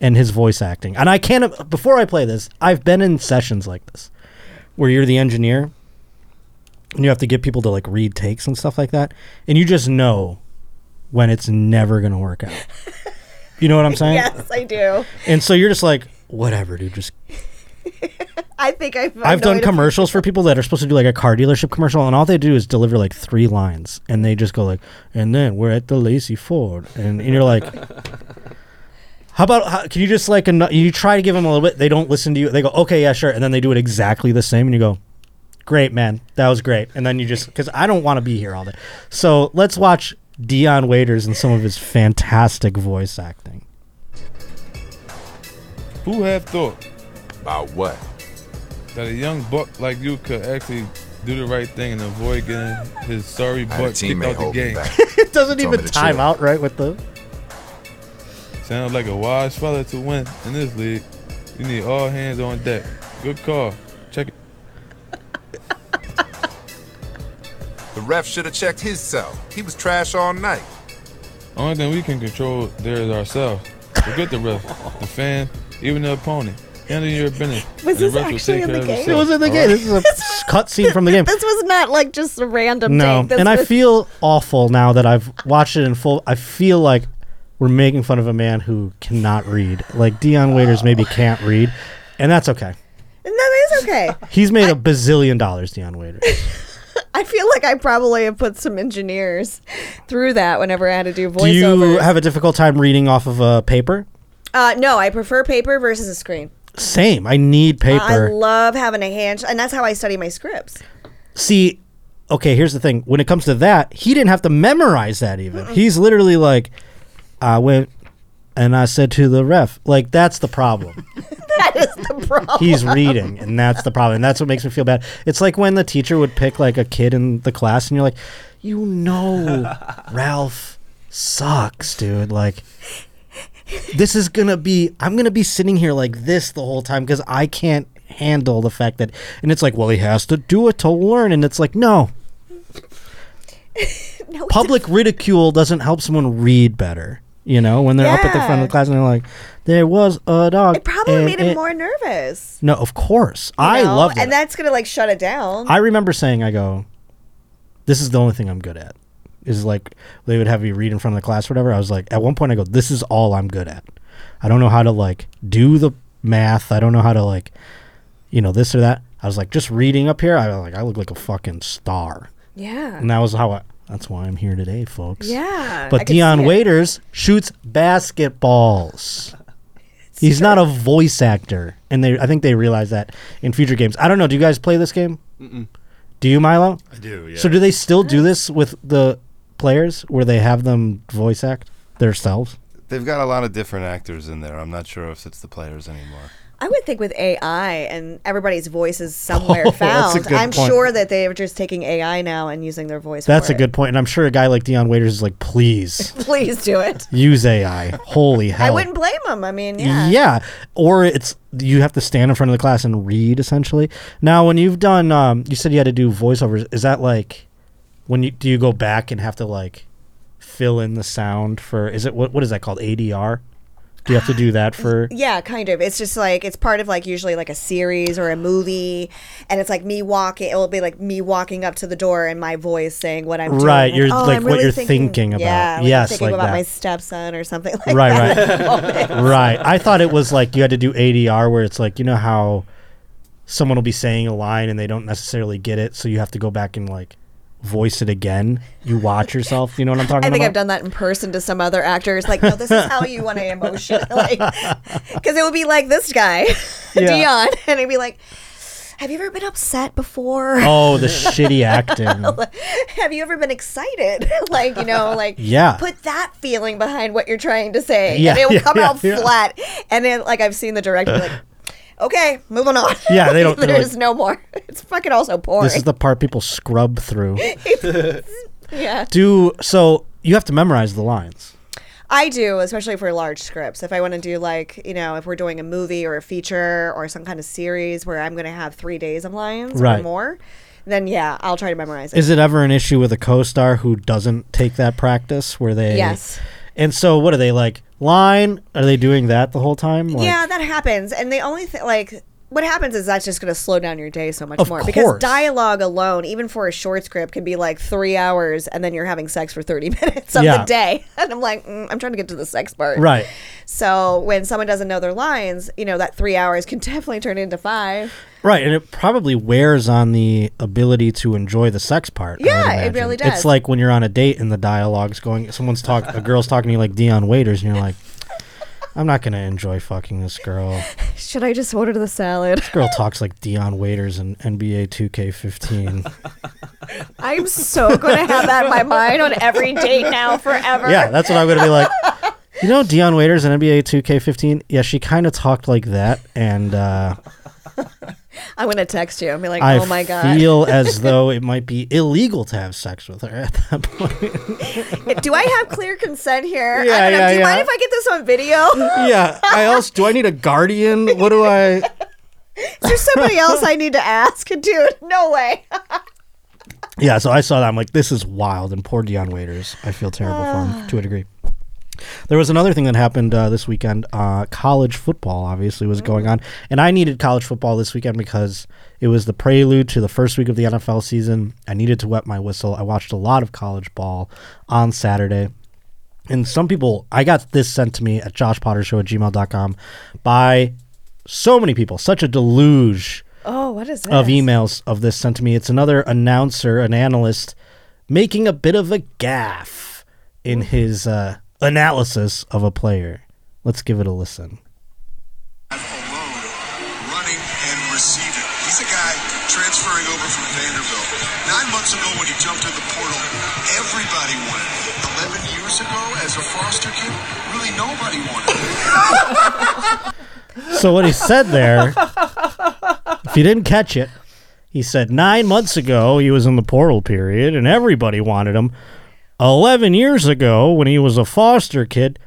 and his voice acting. And I can't. Before I play this, I've been in sessions like this, where you're the engineer, and you have to get people to like read takes and stuff like that, and you just know when it's never gonna work out. You know what I'm saying? Yes, I do. And so you're just like, whatever, dude. Just I think I've. I've done commercials for people that are supposed to do like a car dealership commercial, and all they do is deliver like three lines, and they just go like, "And then we're at the Lacey Ford," and, and you're like, "How about how, can you just like you try to give them a little bit? They don't listen to you. They go, "Okay, yeah, sure," and then they do it exactly the same, and you go, "Great, man, that was great." And then you just because I don't want to be here all day, so let's watch Dion Waiters and some of his fantastic voice acting. Who have thought About what? that a young buck like you could actually do the right thing and avoid getting his sorry I had a butt kicked teammate out the game? It doesn't Told even time chill. out right with the. Sounds like a wise fella to win in this league. You need all hands on deck. Good call. Check it. The ref should have checked his cell. He was trash all night. Only thing we can control there is ourselves. Forget the ref, the fan, even the opponent. Handle your business. Was and the this actually in the game? itself. It was in the All game. right? This is a cut scene from the game. This was not like just a random No, take. This and I was, feel awful now that I've watched it in full. I feel like we're making fun of a man who cannot read. Like Dion Waiters maybe can't read, and that's okay. no, it's okay. He's made a bazillion dollars, Dion Waiters. I feel like I probably have put some engineers through that whenever I had to do voice. Do you have a difficult time reading off of a paper? uh, no, I prefer paper versus a screen. Same. I need paper. I love having a hand, and that's how I study my scripts. See, okay, here's the thing. When it comes to that, he didn't have to memorize that even. He's literally like, I went and I said to the ref, like, that's the problem. That is the problem. He's reading, and that's the problem. And that's what makes me feel bad. It's like when the teacher would pick like a kid in the class, and you're like, you know, Ralph sucks, dude. Like, this is gonna be, I'm gonna be sitting here like this the whole time because I can't handle the fact that, and it's like, well, he has to do it to learn, and it's like, no, No, public ridicule doesn't help someone read better. You know, when they're up at the front of the class and they're like, "There was a dog." It probably and made him it-" more nervous. No, of course, you I love that. and that's gonna like shut it down. I remember saying, "I go, this is the only thing I'm good at." Is like they would have you read in front of the class, or whatever. I was like, at one point, I go, "This is all I'm good at. I don't know how to like do the math. I don't know how to like, you know, this or that." I was like, just reading up here. I was like, I look like a fucking star, yeah. and that was how I. That's why I'm here today, folks. Yeah. But could Dion. Waiters shoots basketballs. He's not a voice actor, and they I think they realize that in future games. I don't know. Do you guys play this game? Do you, Milo? I do, yeah. So do they still do this with the players, where they have them voice act themselves? They've got a lot of different actors in there. I'm not sure if it's the players anymore. I would think with AI and everybody's voice is somewhere Oh, found. I'm point. sure that they're just taking AI now and using their voice. That's for a good point, and I'm sure a guy like Dion Waiters is like, please. Please do it. use AI. Holy hell! I wouldn't blame him. I mean, yeah. Yeah. Or it's you have to stand in front of the class and read essentially. Now, when you've done, um, you said you had to do voiceovers. Is that like when you do you go back and have to like fill in the sound for? Is it what what is that called? ADR. Do you have to do that for? Yeah, kind of. It's just like it's part of like usually like a series or a movie, and it's like me walking. It will be like me walking up to the door and my voice saying what I'm doing. Right, you're oh, like what really you're thinking, thinking about. Yeah, like Yes, I'm thinking like about that. my stepson or something like Right, that. right, right. I thought it was like you had to do ADR, where it's like you know how someone will be saying a line and they don't necessarily get it, so you have to go back and like voice it again. You watch yourself. You know what I'm talking about? I think about? I've done that in person to some other actors. Like, no, this is how you want to emotion, like, because it would be like this guy, Dion, and he'd be like, "Have you ever been upset before? Oh, the shitty acting. Have you ever been excited? like, you know, like, Yeah. put that feeling behind what you're trying to say, Yeah, and it will yeah, come yeah, out yeah. flat. And then, like, I've seen the director like." Okay, moving on. Yeah, they don't- There's no more. It's fucking also boring. This is the part people scrub through. yeah. Do so you have to memorize the lines. I do, especially for large scripts. If I want to do like, you know, if we're doing a movie or a feature or some kind of series where I'm going to have three days of lines Right. or more, then yeah, I'll try to memorize it. Is it ever an issue with a co-star who doesn't take that practice where they Yes. And so what are they like line? Are they doing that the whole time? Like, yeah, that happens. And the only thing, like, what happens is that's just going to slow down your day so much more because dialogue alone, even for a short script, can be like three hours, and then you're having sex for thirty minutes of Yeah. the day, and I'm like, mm, I'm trying to get to the sex part, Right. So when someone doesn't know their lines, you know that three hours can definitely turn into five. Right, and it probably wears on the ability to enjoy the sex part. Yeah, it really does. It's like when you're on a date and the dialogue's going. Someone's talk. a girl's talking to you like Dion Waiters, and you're like, I'm not gonna enjoy fucking this girl. Should I just order the salad? This girl talks like Dion Waiters in NBA 2K15. I'm so going to have that in my mind on every date now forever. yeah, that's what I'm gonna be like. You know, Dion Waiters in NBA 2K15. Yeah, she kind of talked like that, and uh, I'm going to text you and be like, I oh my God. I feel as though it might be illegal to have sex with her at that point. Do I have clear consent here? Yeah, I don't know. yeah, Do you yeah. mind if I get this on video? yeah. I also do. I need a guardian. What do I? Is there somebody else I need to ask? Dude, no way. Yeah. So I saw that. I'm like, this is wild. And poor Dion Waiters. I feel terrible for him to a degree. There was another thing that happened uh, this weekend. Uh, college football obviously was going on, and I needed college football this weekend because it was the prelude to the first week of the NFL season. I needed to wet my whistle. I watched a lot of college ball on Saturday. And some people, I got this sent to me at joshpottershow at gmail.com by so many people, such a deluge Oh, what is this? of emails of this sent to me. It's another announcer, an analyst, making a bit of a gaffe in his uh, analysis of a player. Let's give it a listen. alone running and receiving. He's a guy transferring over from Vanderbilt. Nine months ago when he jumped in the portal, everybody wanted him. Eleven years ago as a foster kid, really nobody wanted him. So what he said there, if you didn't catch it, he said nine months ago he was in the portal period and everybody wanted him. Eleven years ago, when he was a foster kid,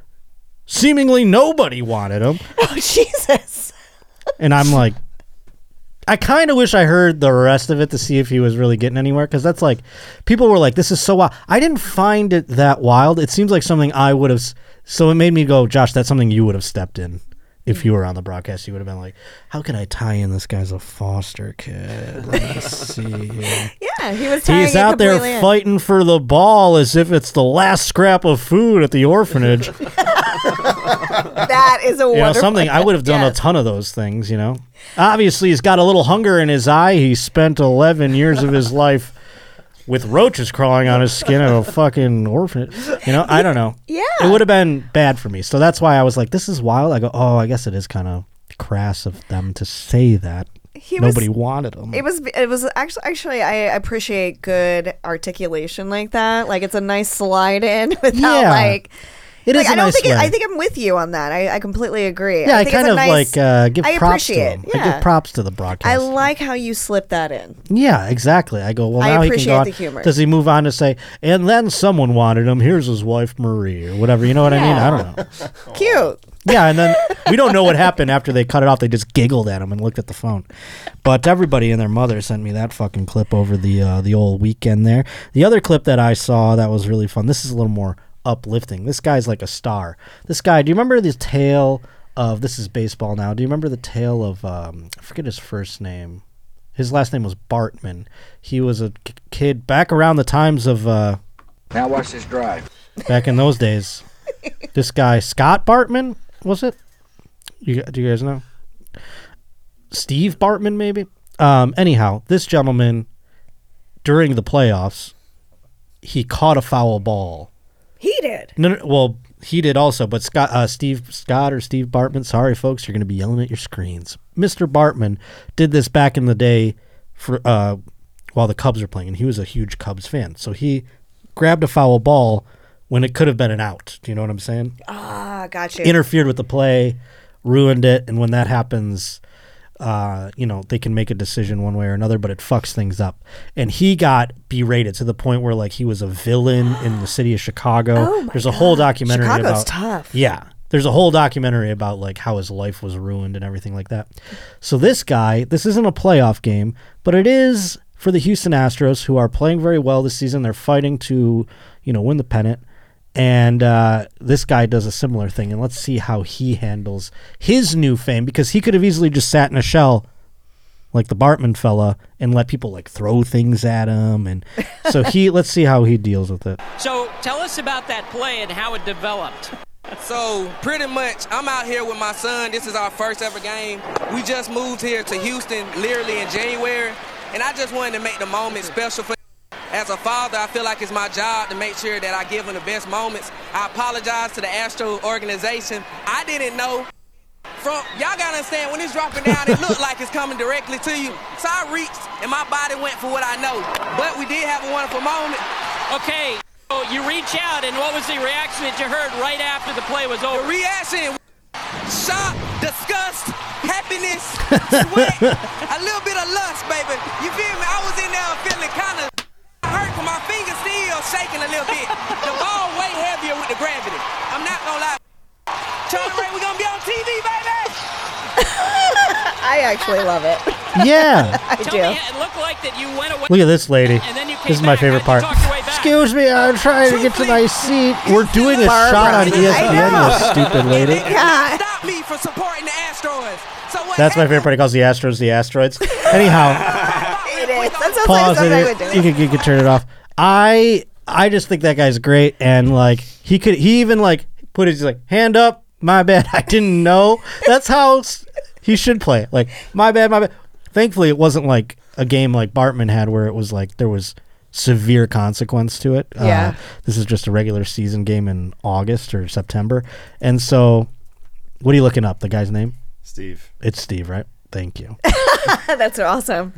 seemingly nobody wanted him. Oh, Jesus. And I'm like, I kind of wish I heard the rest of it to see if he was really getting anywhere because that's like, people were like, this is so wild. I didn't find it that wild. It seems like something I would have. So it made me go, Josh, that's something you would have stepped in. If you mm-hmm. were on the broadcast, you would have been like, "How can I tie in this guy's a foster kid?" Let me see. here. Yeah, he was tying He's it He's out there in. fighting for the ball as if it's the last scrap of food at the orphanage. That is a you know, something I would have done Yes. a ton of those things. You know, obviously he's got a little hunger in his eye. He spent eleven years of his life with roaches crawling on his skin at a fucking orphanage. You know, I don't know. Yeah. it would have been bad for me. So that's why I was like, "This is wild." I go, "Oh, I guess it is kind of crass of them to say that." He was- Nobody wanted him. It was. It was actually. Actually, I appreciate good articulation like that. Like it's a nice slide in without Yeah. like. It like, is a I don't nice think. It. I think I'm with you on that. I, I completely agree. yeah, I, think it's kind of nice- like uh, give I props to appreciate. him. Yeah. I give props to the broadcast. I like how you slip that in. Yeah, exactly. I go, well, I now he can appreciate go on. the humor. Does he move on to say, and then someone wanted him? Here's his wife, Marie, or whatever. You know what I mean? I don't know. Cute. Yeah, and then we don't know what happened after they cut it off. They just giggled at him and looked at the phone. But everybody and their mother sent me that fucking clip over the uh, the old weekend there. The other clip that I saw that was really fun. This is a little more uplifting. This guy's like a star. This guy. Do you remember the tale of? This is baseball now. Do you remember the tale of? Um, I forget his first name. His last name was Bartman. He was a k- kid back around the times of. Uh, Now watch this drive. back in those days. this guy Scott Bartman was it? You do you guys know? Steve Bartman maybe. Um, anyhow, this gentleman during the playoffs, he caught a foul ball. He did. No, no well, he did also, but Scott, uh, Steve Scott or Steve Bartman. Sorry, folks, you're going to be yelling at your screens. Mister Bartman did this back in the day for uh, while the Cubs were playing, and he was a huge Cubs fan. So he grabbed a foul ball when it could have been an out. Do you know what I'm saying? Ah, got you. Interfered with the play, ruined it, and when that happens, uh, you know they can make a decision one way or another, but it fucks things up. And he got berated to the point where like he was a villain in the city of Chicago. Oh my There's a whole documentary Chicago's about tough. yeah. There's a whole documentary about like how his life was ruined and everything like that. So this guy, this isn't a playoff game, but it is for the Houston Astros who are playing very well this season. They're fighting to, you know, win the pennant. And uh, this guy does a similar thing, and let's see how he handles his new fame because he could have easily just sat in a shell like the Bartman fella and let people like throw things at him, and so he let's see how he deals with it. So tell us about that play and how it developed. So pretty much, I'm out here with my son. This is our first ever game. We just moved here to Houston literally in January, and I just wanted to make the moment special for. As a father, I feel like it's my job to make sure that I give him the best moments. I apologize to the Astro organization. I didn't know. From y'all gotta understand when it's dropping down, it looked like it's coming directly to you. So I reached, and my body went for what I know. But we did have a wonderful moment. Okay, so you reach out, and what was the reaction that you heard right after the play was over? The reaction, shock, disgust, happiness, sweat, a little bit of lust, baby. You feel me? I was in there feeling kind of hurt, but my fingers still shaking a little bit. The ball way heavier with the gravity. I'm not gonna lie. Charlie Ray, we gonna be on TV, baby. I actually love it. Yeah, I Tell do. me, it looked like that you went away. look at this lady. And then you came This is my back. favorite part. you talk your way back? Excuse me, I'm trying to get to my seat. We're doing a Barbara. shot on I ESPN, know. you stupid lady. Yeah. Stop me from supporting the Astros. So That's my favorite part. He calls the Astros the asteroids. Anyhow, It is. That sounds like pause something I it. would do. You could you can turn it off. I I just think that guy's great, and like he could he even like put his like hand up. My bad, I didn't know. That's how s- he should play. Like my bad, my bad. thankfully it wasn't like a game like Bartman had where it was like there was severe consequence to it. Yeah. Uh, this is just a regular season game in August or September. And so what are you looking up? The guy's name? Steve. It's Steve, right? Thank you. That's awesome.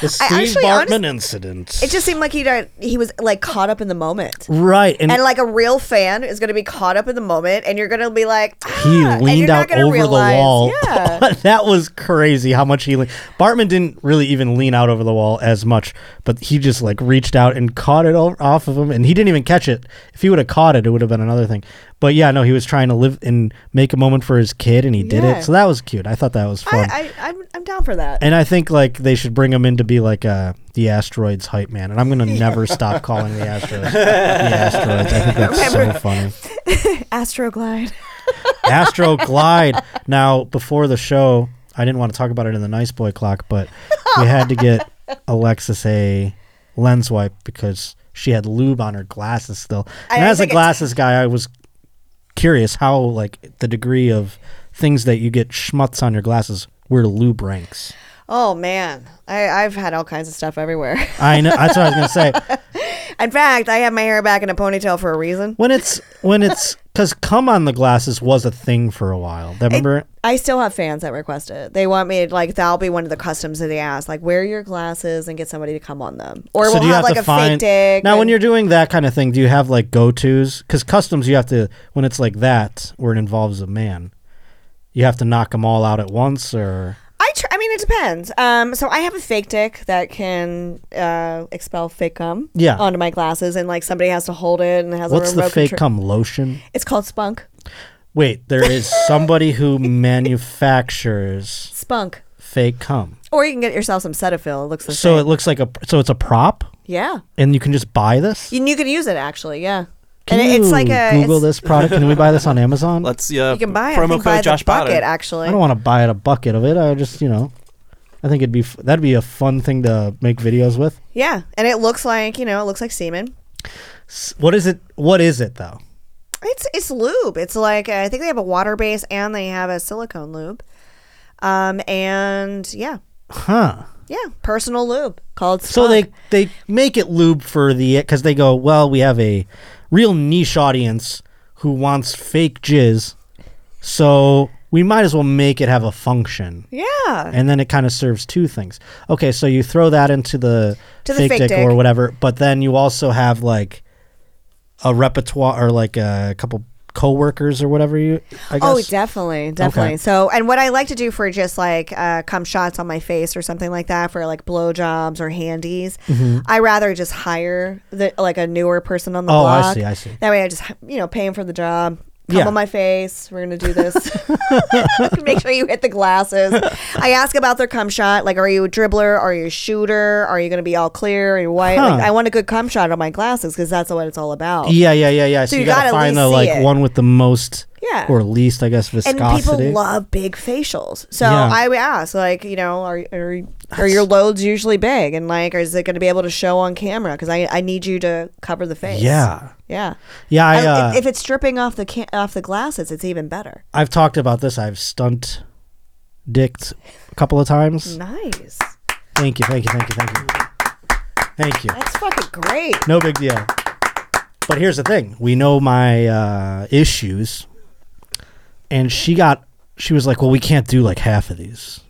The Steve actually Bartman honest- incident. It just seemed like he died, he was like caught up in the moment. right. And, And, like a real fan is going to be caught up in the moment, and you're going to be like, he "Ah," and leaned out over realize- the wall. Yeah. that was crazy how much he leaned. Bartman didn't really even lean out over the wall as much, but he just like reached out and caught it off of him, and he didn't even catch it. If he would have caught it, it would have been another thing. But yeah, no, he was trying to live and make a moment for his kid, and he did Yeah. it. So that was cute. I thought that was fun. I, I, I'm, I'm down for that. and I think like they should bring him in to be like uh, the asteroids hype man, and I'm gonna never stop calling the asteroids the asteroids. I think that's so Remember- funny. Astroglide. Astro Glide. Now, before the show, I didn't want to talk about it in the Nice Boy Clock, but we had to get Alexis a lens wipe because she had lube on her glasses still. I And as a think glasses guy, I was curious how, like, the degree of things that you get schmutz on your glasses, where the lube ranks. Oh man, I, I've had all kinds of stuff everywhere. I know. That's what I was gonna say. In fact, I have my hair back in a ponytail for a reason. When it's when it's because come on the glasses was a thing for a while. Remember? I still have fans that request it. They want me to, like that'll be one of the customs that they ask, like wear your glasses and get somebody to come on them, or So we'll have, have like a find fake dick. now when you're doing that kind of thing? Do you have like go tos? Because customs, you have to when it's like that where it involves a man, you have to knock them all out at once, or I tr- I mean it depends. Um, so I have a fake dick that can uh, expel fake cum Yeah. onto my glasses, and like somebody has to hold it and it has what's a the fake control- cum lotion? It's called spunk. Wait, there is somebody who manufactures Spunk. fake cum, Or you can get yourself some Cetaphil. It looks the so same. it looks like a so it's a prop, yeah. and you can just buy this. You, you can use it actually. Yeah. Can and it- you it's like a Google it's- this product? Can we buy this on Amazon? Let's yeah. You can buy it. I promo think code by Josh the bucket Potter. actually. I don't want to buy it a bucket of it. I just you know, I think it'd be f- that'd be a fun thing to make videos with. Yeah, and it looks like you know it looks like semen. S- What is it? What is it though? It's it's lube. It's like I think they have a water base and they have a silicone lube. Um and yeah, Huh. Yeah, personal lube called. So they they make it lube for the because they go well we have a real niche audience who wants fake jizz, so we might as well make it have a function. yeah. And then it kind of serves two things. Okay, so you throw that into the, To the fake, fake dick, dick. or whatever, but then you also have like a repertoire or like a couple coworkers or whatever you. I guess. Oh, definitely, definitely. Okay. So, and what I like to do for just like uh, cum shots on my face or something like that for like blowjobs or handies, Mhm. I rather just hire the like a newer person on the Oh, I block. see, I see. That way, I just you know pay him for the job. Come Yeah. on my face. We're gonna do this. Make sure you hit the glasses. I ask about their cum shot. Like, are you a dribbler? Are you a shooter? Are you gonna be all clear? Are you white? Like, I want a good cum shot on my glasses because that's what it's all about. Yeah, yeah, yeah, yeah. So, So you, you gotta, gotta find the like it. one with the most, Yeah. or least, I guess, viscosity. and people love big facials. So Yeah. I would ask, like, you know, are are, are your loads usually big, and like, is it going to be able to show on camera? Because I I need you to cover the face. Yeah. yeah, Yeah, I, uh, if, if it's stripping off the ca- off the glasses, it's even better. I've talked about this. I've stunt dicked a couple of times. Nice. Thank you, thank you, thank you, thank you, thank you. That's fucking great. No big deal. But here's the thing: we know my uh, issues, and she got. She was like, "Well, we can't do like half of these."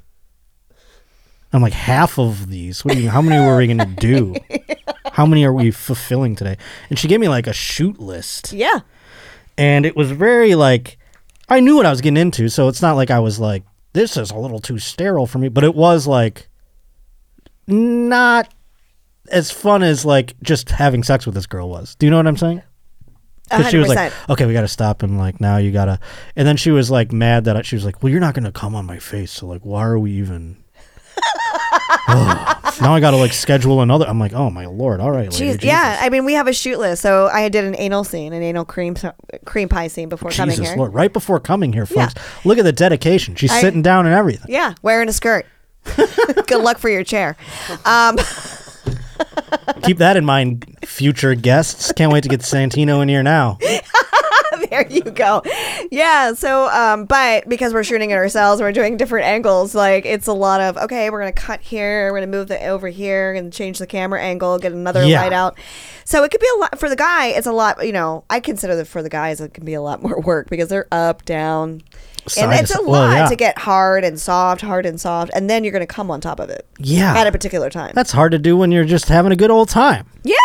I'm like, "Half of these? What do you mean? How many were we gonna do? How many are we fulfilling today?" And she gave me like a shoot list, Yeah. and it was very like, I knew what I was getting into, so it's not like I was like, "This is a little too sterile for me," but it was like, not as fun as like just having sex with this girl was. Do you know what I'm saying? Because she was like, okay, we got to stop and like now you gotta. And then she was like mad that I, she was like, well, you're not gonna come on my face, so like, why are we even? Now I gotta like schedule another. I'm like, oh my lord, all right, Jeez, yeah, I mean, we have a shoot list. So I did an anal scene, an anal cream cream pie scene before coming here. Lord! Right before coming here, Yeah. folks, look at the dedication. She's I- sitting down and everything. Yeah, wearing a skirt. Good luck for your chair. Um, Keep that in mind, future guests. Can't wait to get Santino in here now. there you go. Yeah. So, um, but because we're shooting it ourselves, we're doing different angles. Like it's a lot of okay. We're gonna cut here. We're gonna move the over here and change the camera angle. Get another Yeah. light out. So it could be a lot for the guy. It's a lot. You know, I consider that for the guys, it can be a lot more work because they're up, down. Side and it's a side. lot Well, yeah. to get hard and soft, hard and soft, and then you're gonna come on top of it. Yeah. At a particular time. That's hard to do when you're just having a good old time, yeah.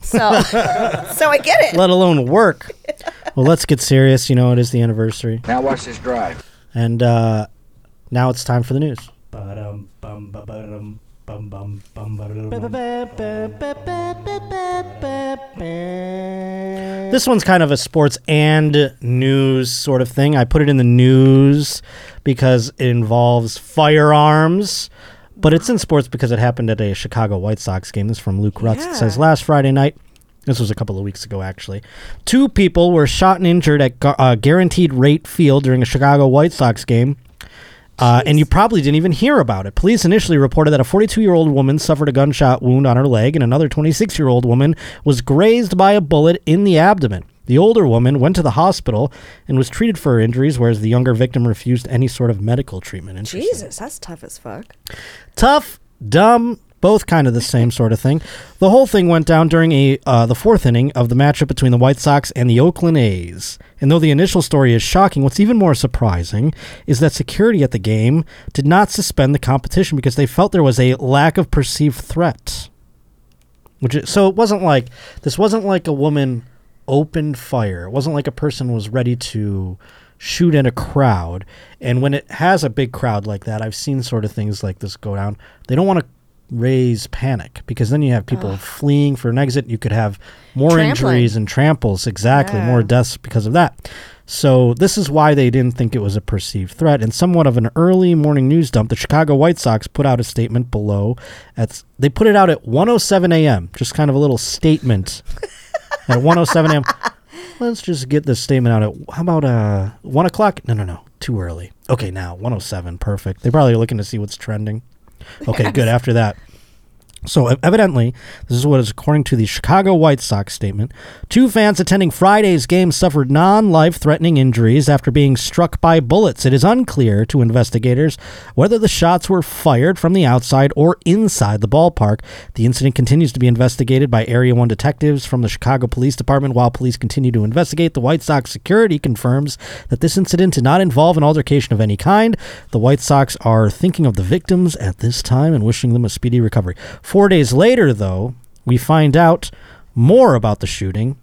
So, so I get it. let alone work. well, let's get serious. You know, it is the anniversary. Now watch this drive. And uh, now it's time for the news. Ba-dum, bum, ba-ba-dum, bum, bum, bum. This one's kind of a sports and news sort of thing. I put it in the news because it involves firearms, but it's in sports because it happened at a Chicago White Sox game. This is from Luke Rutz. It says last Friday night. This was a couple of weeks ago, actually. Two people were shot and injured at Gu- uh, Guaranteed Rate Field during a Chicago White Sox game. Uh, and you probably didn't even hear about it. Police initially reported that a 42 year old woman suffered a gunshot wound on her leg, and another 26 year old woman was grazed by a bullet in the abdomen. The older woman went to the hospital and was treated for her injuries, whereas the younger victim refused any sort of medical treatment. Jesus, that's tough as fuck. Tough, dumb, both kind of the same sort of thing. The whole thing went down during a uh, the fourth inning of the matchup between the White Sox and the Oakland A's. And though the initial story is shocking, what's even more surprising is that security at the game did not suspend the competition because they felt there was a lack of perceived threat. Which is, so it wasn't like this wasn't like a woman opened fire. It wasn't like a person was ready to shoot in a crowd. And when it has a big crowd like that, I've seen sort of things like this go down. They don't want to raise panic because then you have people fleeing for an exit. You could have more Trampling. injuries and tramples, exactly, Yeah. more deaths because of that. So this is why they didn't think it was a perceived threat. And somewhat of an early morning news dump, the Chicago White Sox put out a statement below. At they put it out at 1:07 a.m. Just kind of a little statement at 1:07 a.m. Let's just get this statement out at how about uh one o'clock? No, no, no, too early. Okay, now 107, perfect. They're probably looking to see what's trending. Okay, good. After that. So evidently, this is what is according to the Chicago White Sox statement. Two fans attending Friday's game suffered non-life-threatening injuries after being struck by bullets. It is unclear to investigators whether the shots were fired from the outside or inside the ballpark. The incident continues to be investigated by Area 1 detectives from the Chicago Police Department. While police continue to investigate, the White Sox security confirms that this incident did not involve an altercation of any kind. The White Sox are thinking of the victims at this time and wishing them a speedy recovery. Four days later, though, we find out more about the shooting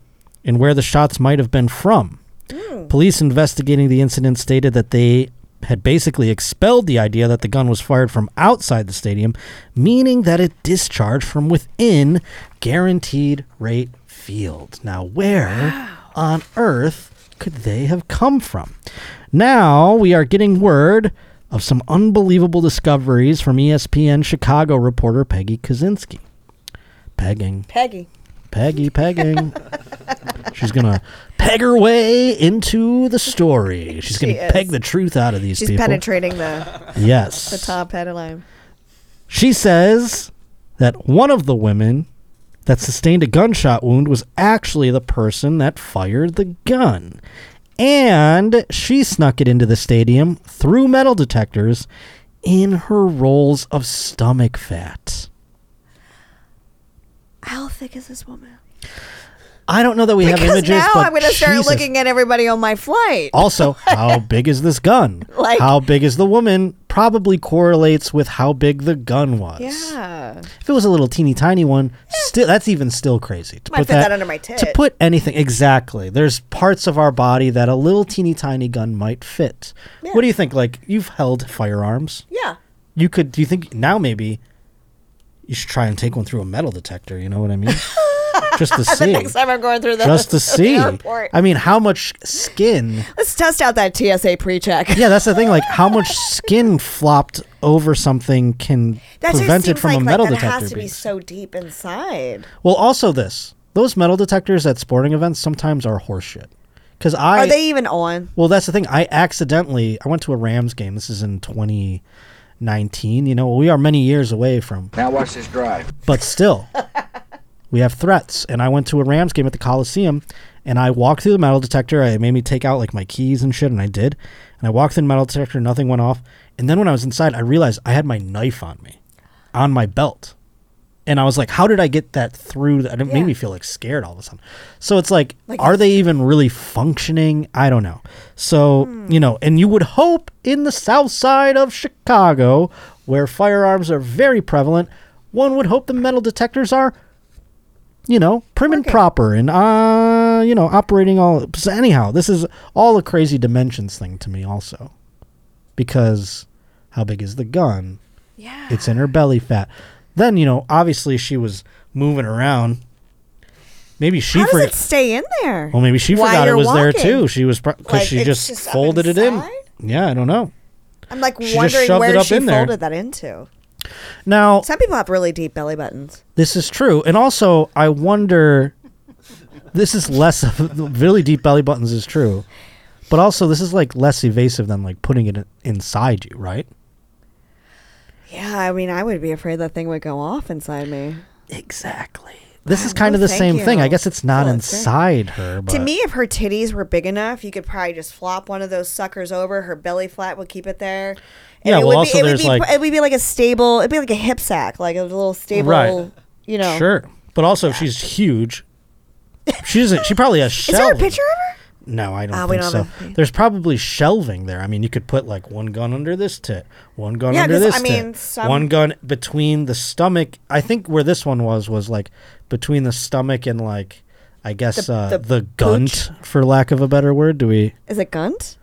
and where the shots might have been from. Police investigating the incident stated that they had basically expelled the idea that the gun was fired from outside the stadium, meaning that it discharged from within guaranteed rate field. Now, where on earth could they have come from? Now we are getting word of some unbelievable discoveries from ESPN Chicago reporter Peggy Kusinski. Pegging. Peggy. Peggy pegging. She's gonna peg her way into the story. She's She gonna is. peg the truth out of these people. She's people. penetrating the yes. the top headline. She says that one of the women that sustained a gunshot wound was actually the person that fired the gun. And she snuck it into the stadium through metal detectors in her rolls of stomach fat. How thick is this woman? I don't know that we have Because images, now but I'm going to start looking at everybody on my flight. Also, how big is this gun? Like- how big is the woman? Probably correlates with how big the gun was. Yeah. If it was a little teeny tiny one, still that's even still crazy. To Might put fit that under my To put anything exactly. There's parts of our body that a little teeny tiny gun might fit. What do you think? Like you've held firearms. Yeah. You could. Do you think now maybe you should try and take one through a metal detector? You know what I mean? Just to the see. next time I'm going through the, Just to see. airport. I mean, how much skin Let's test out that TSA pre-check. yeah, that's the thing. Like, how much skin flopped over something can That prevent it from like, a metal like that detector has to be being- so deep inside. Well, also this: those metal detectors at sporting events sometimes are horseshit. Because I Are they even on? well, that's the thing. I accidentally I went to a Rams game. This is in 2019. You know, we are many years away from, Now watch this drive. but still, we have threats. And I went to a Rams game at the Coliseum, And I walked through the metal detector. It made me take out like my keys and shit, and I did. And I walked through the metal detector, nothing went off. And then when I was inside, I realized I had my knife on me, on my belt. And I was like, how did I get that through? That it made Yeah. me feel like scared all of a sudden. So it's like, Like are they even really functioning? I don't know. So, Hmm. you know, and you would hope in the south side of Chicago, where firearms are very prevalent, one would hope the metal detectors are, you know, prim and proper and, uh, you know, operating all. So anyhow, this is all a crazy dimensions thing to me, also. Because how big is the gun? Yeah. It's in her belly fat. Then, you know, obviously she was moving around. Maybe she How forgot. it stay in there? Well, maybe she while forgot it was there too. She was because Like, she just, just folded it in. Yeah, I don't know. I'm like She wondering where she in folded that into. Now Some people have really deep belly buttons. this is true, and also I wonder. This is less of really deep belly buttons is true, but also this is like less evasive than like putting it inside you, right? Yeah, I mean, I would be afraid that thing would go off inside me. Exactly. This is kind of the same thing. I guess it's not inside her, but To me, if her titties were big enough, you could probably just flop one of those suckers over. Her belly flat would keep it there. And Yeah, it well, would also be, it would there's, be, like- it would be like a stable. It'd be like a hip sack, like a little stable. Right. You know. sure. But also, if she's huge, she doesn't. She probably has Is there a picture of her? No, I don't we think don't so. have a- There's probably shelving there. I mean, you could put like one gun under this tit, one gun Yeah, under this I mean, tit, some- one gun between the stomach. I think where this one was was like between the stomach and like I guess The- uh, the the, gunt, for lack of a better word. Do we? Is it gunt?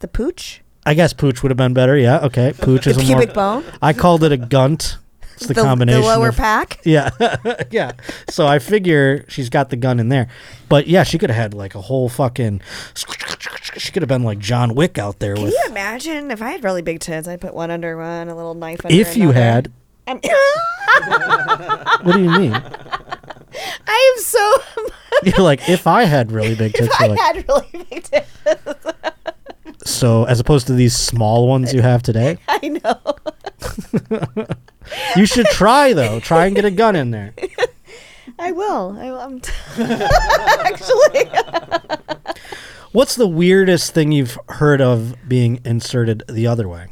The pooch? I guess pooch would have been better. Yeah, okay. Pooch is a pubic more. bone? I called it a gunt. It's the, The- the combination. lower of- pack? Yeah, yeah. So I figure she's got the gun in there, but yeah, she could have had like a whole fucking. She could have been like John Wick out there Can with. you imagine if I had really big tits? I'd put one under one, a little knife under If you had, what do you mean? I am so. You're like, if I had really big tits, if I like, had really big tits, so as opposed to these small ones you have today, I know. You should try though. Try and get a gun in there. I will. I will. I'm t- actually. What's the weirdest thing you've heard of being inserted the other way?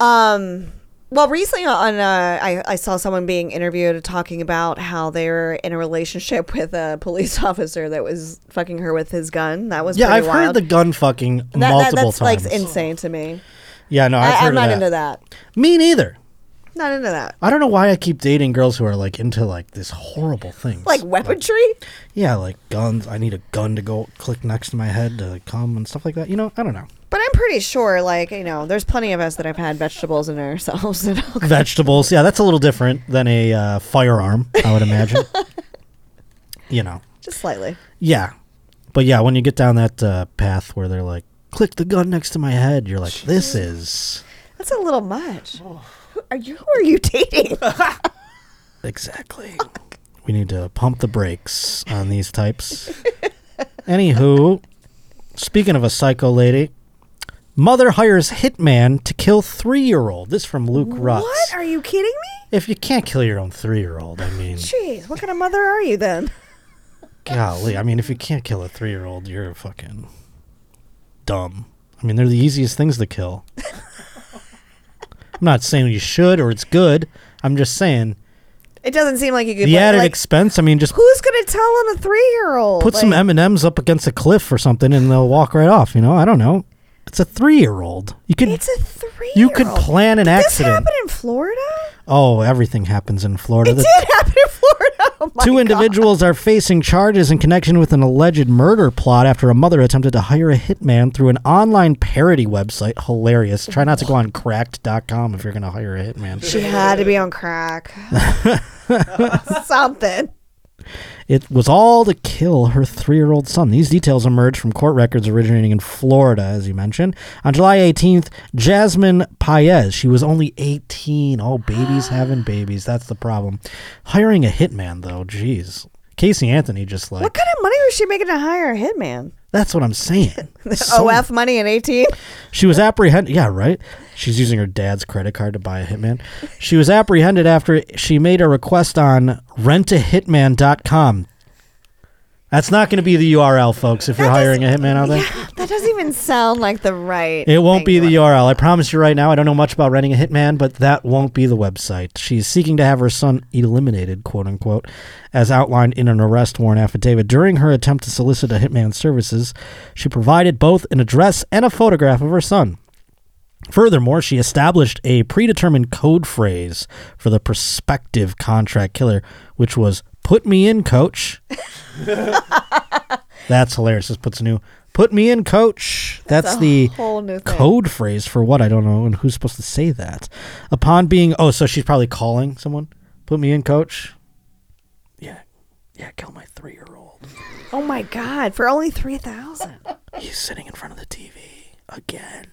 Um. Well, recently on uh, I I saw someone being interviewed talking about how they were in a relationship with a police officer that was fucking her with his gun. That was Yeah, I've wild. heard the gun fucking That- that- multiple that's times. like insane to me. yeah, no, I've I, heard I'm of not that. into that. Me neither. Not into that. I don't know why I keep dating girls who are like into like this horrible thing. Like weaponry. Yeah, like guns. I need a gun to go click next to my head to come and stuff like that. You know, I don't know. But I'm pretty sure, like you know, there's plenty of us that have had vegetables in ourselves. Know? Vegetables. Yeah, that's a little different than a uh, firearm, I would imagine. you know. Just slightly. Yeah. But yeah, when you get down that uh, path where they're like, click the gun next to my head, you're like, this is That's a little much. Who are you? Who are you dating? exactly. We need to pump the brakes on these types. Anywho, speaking of a psycho lady, mother hires hitman to kill three-year-old. This from Luke Rutz. what? Are you kidding me? If you can't kill your own three-year-old, I mean, Jeez, what kind of mother are you then? golly. I mean, if you can't kill a three-year-old, you're fucking dumb. I mean, they're the easiest things to kill. I'm not saying you should or it's good. I'm just saying It doesn't seem like you could. the added like, expense. I mean, just who's gonna tell on a three-year-old? put some M and M's up against a cliff or something, and they'll walk right off. You know, I don't know. It's a three-year-old. You could It's a three. you could plan an Did this accident. happen in Florida? Oh, everything happens in Florida. It The did happen in Florida. Oh Two God. individuals are facing charges in connection with an alleged murder plot after a mother attempted to hire a hitman through an online parody website. Hilarious. Try not to go on cracked.com if you're going to hire a hitman. She had to be on crack. Something. It was all to kill her three year old son. These details emerged from court records originating in Florida, as you mentioned. On July 18th, Jazmin Paez, she was only 18. Oh, babies having babies. That's the problem. Hiring a hitman, though, jeez. Casey Anthony just like, What kind of money was she making to hire a hitman? That's what I'm saying. So- OF money in 18? She was apprehended. Yeah, right. She's using her dad's credit card to buy a hitman. She was apprehended after she made a request on rentahitman.com. That's not going to be the URL, folks. If you're hiring a hitman out there, yeah, That doesn't even sound like the right. it won't be the URL. I promise you right now. I don't know much about renting a hitman, but that won't be the website. She's seeking to have her son eliminated, quote unquote, as outlined in an arrest warrant affidavit. During her attempt to solicit a hitman's services, she provided both an address and a photograph of her son. Furthermore, she established a predetermined code phrase for the prospective contract killer, which was "Put me in, coach." That's hilarious. This puts a new "Put me in, coach." That's, a the whole new thing. code phrase for what I don't know, and who's supposed to say that. Upon being, oh, so she's probably calling someone. Put me in, coach. Yeah, yeah. Kill my three-year-old. Oh my god! For only three thousand. He's sitting in front of the TV again.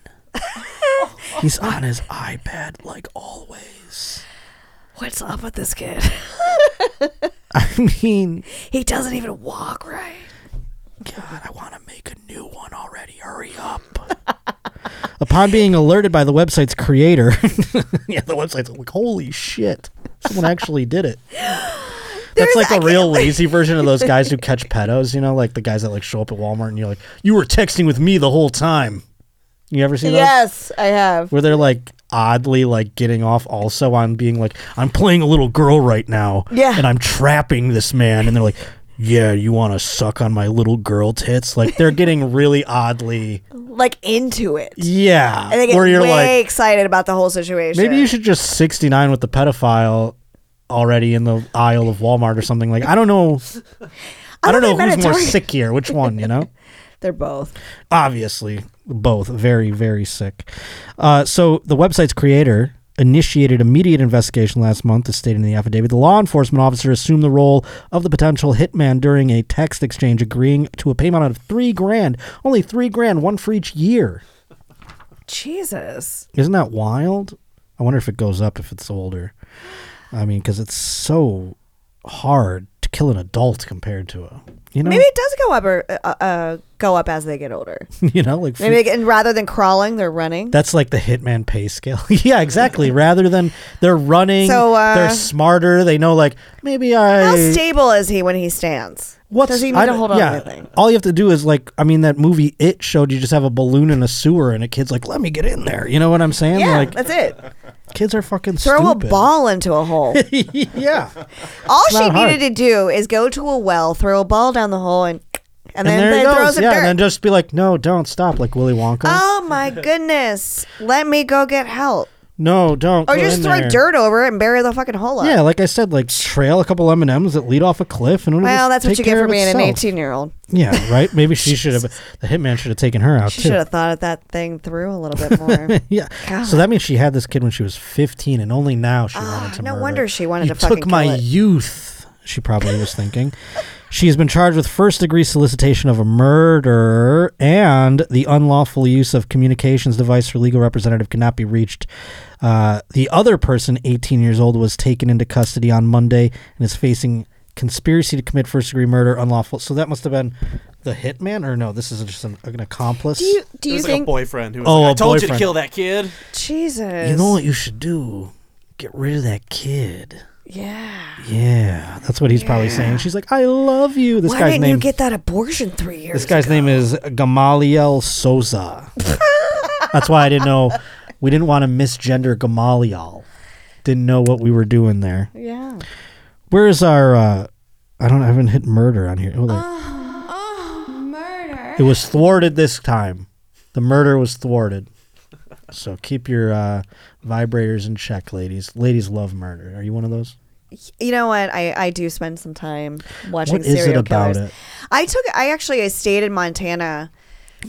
He's on his iPad like always. What's up with this kid? I mean, he doesn't even walk right. God, I want to make a new one already. Hurry up. Upon being alerted by the website's creator, yeah, the website's like, holy shit, someone actually did it. That's like a real lazy version of those guys who catch pedos, you know, like the guys that like show up at Walmart and you're like, you were texting with me the whole time. You ever seen those? Yes, I have. Where they're like oddly like getting off also on being like, I'm playing a little girl right now. Yeah. And I'm trapping this man. And they're like, yeah, you want to suck on my little girl tits? Like they're getting really oddly. Like into it. Yeah. And they get where you're way like, excited about the whole situation. maybe you should just 69 with the pedophile already in the aisle of Walmart or something. Like, I don't know. I, don't know who's more sick here. Which one, you know? They're both. obviously both. Very very sick. Uh, so the website's creator initiated immediate investigation last month as stated in the affidavit. The law enforcement officer assumed the role of the potential hitman during a text exchange agreeing to a payment of three grand only three grand one for each year. Jesus. isn't that wild? I wonder if it goes up if it's older. I mean because it's so hard to kill an adult compared to a you know? Maybe it does go up or uh, uh, go up as they get older. you know like Maybe they get, and rather than crawling, they're running. That's like the hitman pay scale. yeah, exactly. Rather than they're running, So, uh, they're smarter. They know like maybe I. How stable is he when he stands? What's Does he need I to don't- hold on yeah, to anything? All you have to do is like I mean that movie It showed you just have a balloon in a sewer and a kid's like, let me get in there. You know what I'm saying? Yeah, like that's it. kids are fucking stupid. Throw stupid. a ball into a hole. yeah. All she not hard. needed to do is go to a well, throw a ball down the hole, and and, And, then, there it goes. yeah, dirt. and then just be like, no, don't stop, like Willy Wonka. oh my goodness! Let me go get help, no, don't. or just throw there. dirt over it and bury the fucking hole up. Yeah, like I said, like trail a couple M and M's that lead off a cliff, and well, that's what you get for being an eighteen-year-old. Yeah, right. Maybe she should have. The hitman should have taken her out She should have thought of that thing through a little bit more. yeah. God. So that means she had this kid when she was 15, and only now she ah, wanted to no murder. wonder she wanted you to fucking took my it. youth. She probably was thinking. She has been charged with first degree solicitation of a murder and the unlawful use of communications device for legal representative cannot be reached. Uh, the other person, 18 years old, was taken into custody on Monday and is facing conspiracy to commit first degree murder, unlawful. So that must have been the hitman, or no? This is just an, an accomplice. Do you do It you was like a boyfriend who was Oh, like, I a told you to kill that kid. Jesus. You know what you should do? Get rid of that kid. Yeah. Yeah, that's what he's probably saying. She's like, "I love you." This Why guy's didn't name. you get that abortion three years? this guy's ago? name is Gamaliel Souza. that's why I didn't know. We didn't want to misgender Gamaliel. Didn't know what we were doing there. Yeah. Where's our? uh I don't. I haven't hit murder on here. Oh, there. murder. It was thwarted this time. The murder was thwarted. So keep your uh, vibrators in check, ladies. Ladies love murder. Are you one of those? You know what? I, I do spend some time watching What is serial it about killers. it? I took I actually I stayed in Montana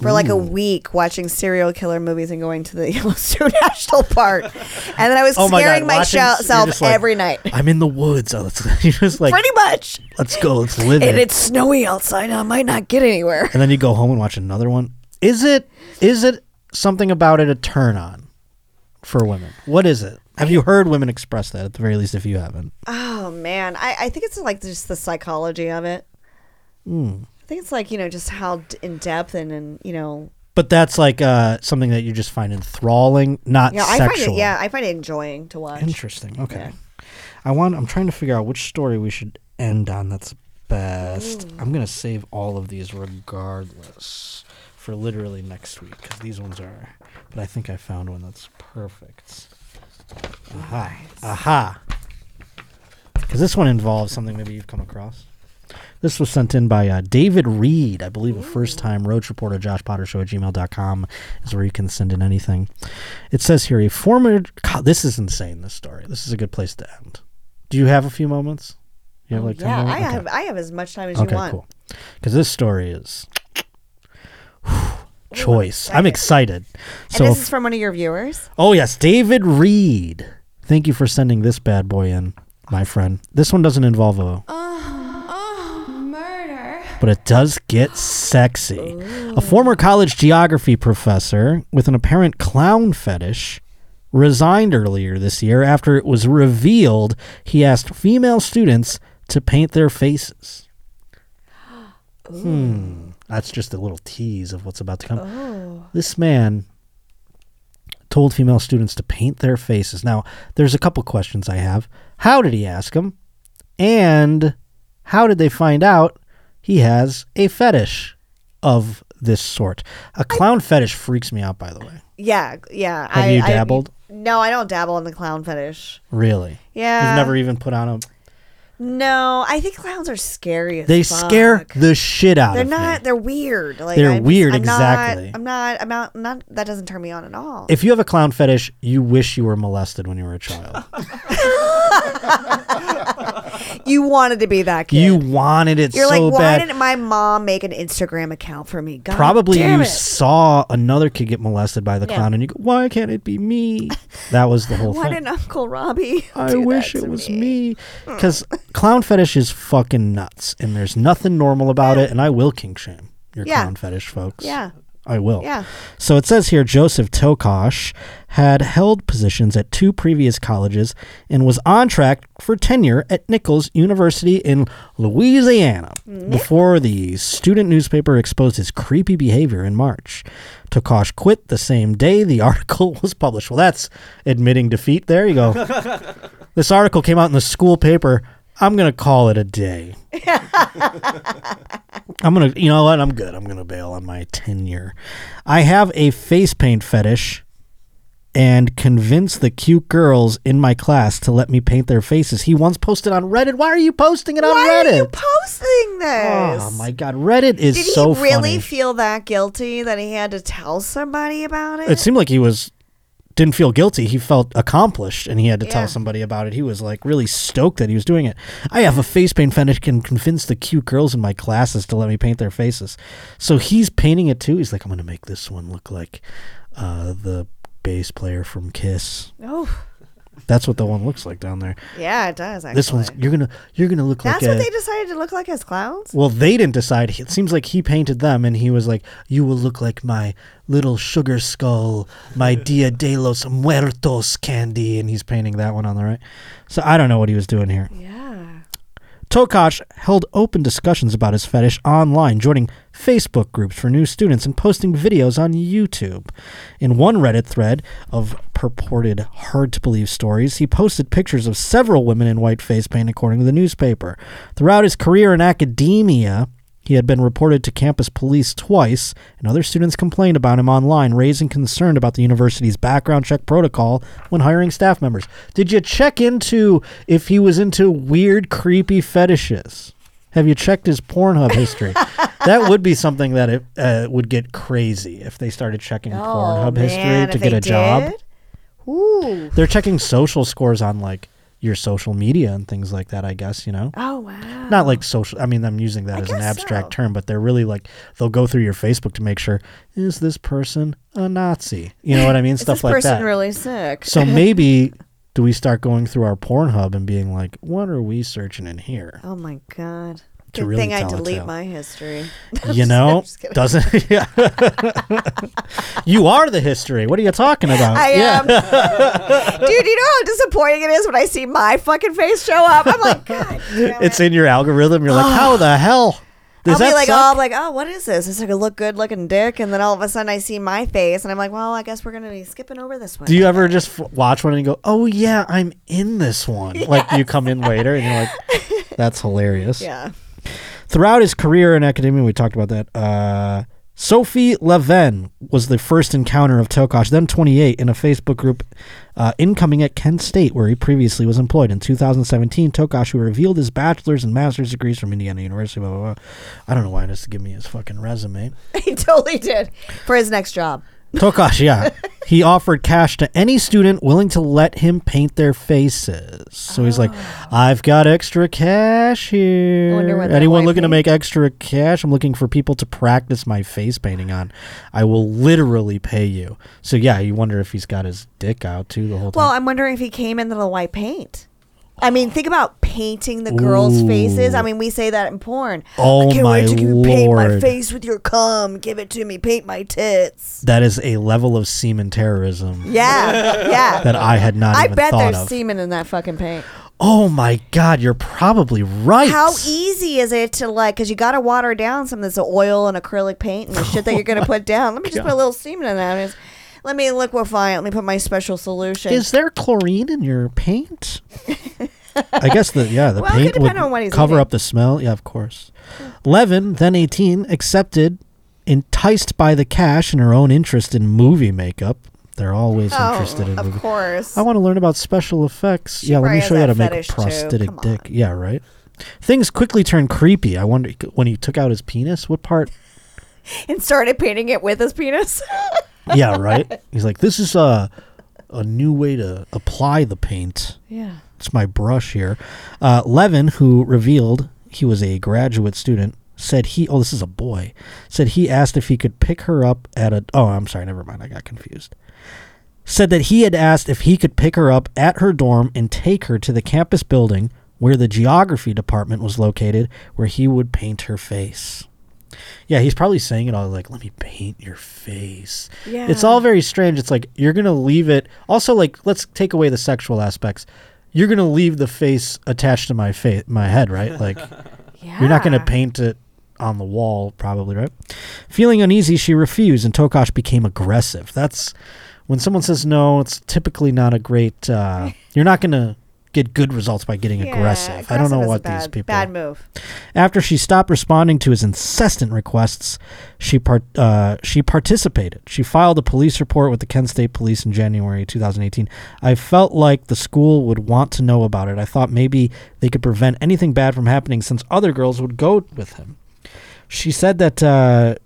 for like a week watching serial killer movies and going to the Yellowstone National Park, and then I was Oh my scaring God, watching- you're myself like, every night. I'm in the woods. Oh, you're just like, Pretty much. let's go. Let's live And it. it's snowy outside. I might not get anywhere. and then you go home and watch another one. Is it? Is it something about it a turn on for women? What is it? Have you heard women express that at the very least? If you haven't, Oh man, I, I think it's like just the psychology of it. Hmm. I think it's like you know just how d- in depth and and you know but that's like uh, something that you just find enthralling, not yeah I find it yeah I find it enjoying to watch. Interesting. Okay. I want. I'm trying to figure out which story we should end on. That's best. I'm gonna save all of these regardless for literally next week because these ones are. But I think I found one that's perfect. Aha! Aha! Because this one involves something maybe you've come across. This was sent in by uh, David Reed, I believe, a first time road reporter, Josh Potter Show at gmail.com is where you can send in anything. It says here a former. co- this is insane, this story. This is a good place to end. Do you have a few moments? You have like Oh, yeah, I? Okay. have I have as much time as Okay, you want. cool. Because this story is choice. I'm excited. And So, this is from one of your viewers. oh yes, David Reed. Thank you for sending this bad boy in, my friend. This one doesn't involve a, oh, oh, murder. but it does get sexy. A former college geography professor with an apparent clown fetish resigned earlier this year after it was revealed he asked female students to paint their faces. Hmm. That's just a little tease of what's about to come. Oh. This man told female students to paint their faces. Now, there's a couple questions I have. How did he ask them? And how did they find out he has a fetish of this sort? A clown fetish freaks me out, by the way. Yeah, yeah. Have I, you I- dabbled? no, I don't dabble in the clown fetish. Really? Yeah. You've never even put on a. No, I think clowns are scary. As They fuck. scare the shit out They're of me. They're not. They're weird. Like They're I'm weird, I'm not- exactly. I'm not. I'm not. Not. That doesn't turn me on at all. If you have a clown fetish, you wish you were molested when you were a child. you wanted to be that kid. you wanted it You're so like, why bad. didn't my mom make an Instagram account for me? God Probably damn you it. saw another kid get molested by the Yeah. clown, and you go, "Why can't it be me?" That was the whole thing. Why thing. didn't Uncle Robbie? I do wish that it was me? Because hmm. clown fetish is fucking nuts, and there's nothing normal about it. And I will kink shame your Yeah. clown fetish, folks. Yeah. I will. Yeah. So it says here Joseph Tokosh had held positions at two previous colleges and was on track for tenure at Nicholls University in Louisiana mm-hmm. before the student newspaper exposed his creepy behavior in March. Tokosh quit the same day the article was published. Well, that's admitting defeat. There you go. this article came out in the school paper. I'm going to call it a day. I'm gonna, you know what? I'm good. I'm gonna bail on my tenure. I have a face paint fetish, and convince the cute girls in my class to let me paint their faces. He once posted on Reddit. Why are you posting it on Reddit? Why Reddit? are you posting this? oh my god, Reddit is Did so he really funny. feel that guilty that he had to tell somebody about it? it seemed like he was didn't feel guilty. He felt accomplished, and he had to Yeah. tell somebody about it. He was like really stoked that he was doing it. I have a face paint fetish can convince the cute girls in my classes to let me paint their faces. So he's painting it too. He's like, I'm gonna make this one look like uh, the bass player from Kiss. oh, That's what the one looks like down there. yeah, it does. Actually. This one's you're gonna you're gonna look That's like That's what a, they decided to look like as clowns. well, they didn't decide. It seems like he painted them, and he was like, "You will look like my little sugar skull, my Dia de los Muertos candy," and he's painting that one on the right. So I don't know what he was doing here. Yeah. Tokosh held open discussions about his fetish online, joining Facebook groups for new students and posting videos on YouTube. In one Reddit thread of purported hard to believe stories, he posted pictures of several women in white face paint, according to the newspaper. Throughout his career in academia, he had been reported to campus police twice, and other students complained about him online, raising concern about the university's background check protocol when hiring staff members. Did you check into if he was into weird, creepy fetishes? Have you checked his Pornhub history? that would be something that it uh, would get crazy if they started checking Pornhub history Oh, to get a job. did? Ooh. They're checking social scores on like your social media and things like that. I guess you know. Oh wow. Not like social. I mean, I'm using that as an abstract term, but they're really like they'll go through your Facebook to make sure is this person a Nazi? You know what I mean? Stuff this like person that. really sick? so maybe do we start going through our Pornhub and being like, what are we searching in here? Oh my god. To Good really thing I delete my history. You know, doesn't yeah. you are the history. What are you talking about? I yeah. am. Dude, you know how disappointing it is when I see my fucking face show up? I'm like, God. it's in your algorithm. You're like, how the hell? Does I'll be like, suck? oh, I'm like, oh, what is this? It's like a look good looking dick, and then all of a sudden I see my face, and I'm like, well, I guess we're gonna be skipping over this one. Do you ever just f- watch one and go, "Oh yeah, I'm in this one"? Like you come in later and you're like, "That's hilarious." Yeah. Throughout his career in academia, we talked about that. Uh, Sophie Leven was the first encounter of Tokosh, then 28, in a Facebook group uh, incoming at Kent State, where he previously was employed. In 2017, Tokosh, who revealed his bachelor's and master's degrees from Indiana University, blah, blah, blah. I don't know why he has to give me his fucking resume. he totally did for his next job. Tokosh, yeah. he offered cash to any student willing to let him paint their faces. So he's like, oh. I've got extra cash here. wonder what that Anyone white looking to make extra cash? I'm looking for people to practice my face painting on. I will literally pay you. So yeah, you wonder if he's got his dick out too the whole time. Well, I'm wondering if he came into the white paint. I mean, think about painting the girls' faces. I mean, we say that in porn. Oh, I can't my wait till you paint my face with your cum. Give it to me. Paint my tits. that is a level of semen terrorism Yeah, yeah. that I had not I even bet thought there's of. semen in that fucking paint. oh my god, you're probably right. How easy is it to like? Because you got to water down some of this oil and acrylic paint and the shit that you're gonna oh put down. Let me just put a little semen in that. It's- Let me liquefy it. Let me put my special solution. Is there chlorine in your paint? I guess the yeah the Well, paint would depend on what cover eating. up the smell. Yeah, of course. Levin, then eighteen, accepted, enticed by the cash and her own interest in movie makeup. They're always Oh, interested in of movie. course. I want to learn about special effects. She yeah, let me show you how to make a prosthetic dick. Yeah, right. Things quickly turned creepy. I wonder when he took out his penis. What part? and started painting it with his penis. yeah, right. He's like, this is a a new way to apply the paint. Yeah. It's my brush here. Uh, Levin, who revealed he was a graduate student, said he. Oh, this is a boy. Said he asked if he could pick her up at a. Oh, I'm sorry. Never mind. I got confused. Said that he had asked if he could pick her up at her dorm and take her to the campus building where the geography department was located, where he would paint her face. Yeah, he's probably saying it all like, "Let me paint your face." Yeah. It's all very strange. It's like you're gonna leave it. Also, like let's take away the sexual aspects. You're gonna leave the face attached to my face, my head, right? Like you're not gonna paint it on the wall, probably, right? Feeling uneasy, she refused, and Tokosh became aggressive. That's when someone says no. It's typically not a great. Uh, you're not gonna get good results by getting Yeah, aggressive. I don't know aggressive what bad, these people. Bad move. After she stopped responding to his incessant requests, she part, uh, she participated. She filed a police report with the Kent State Police in January 2018. I felt like the school would want to know about it. I thought maybe they could prevent anything bad from happening since other girls would go with him. She said that uh,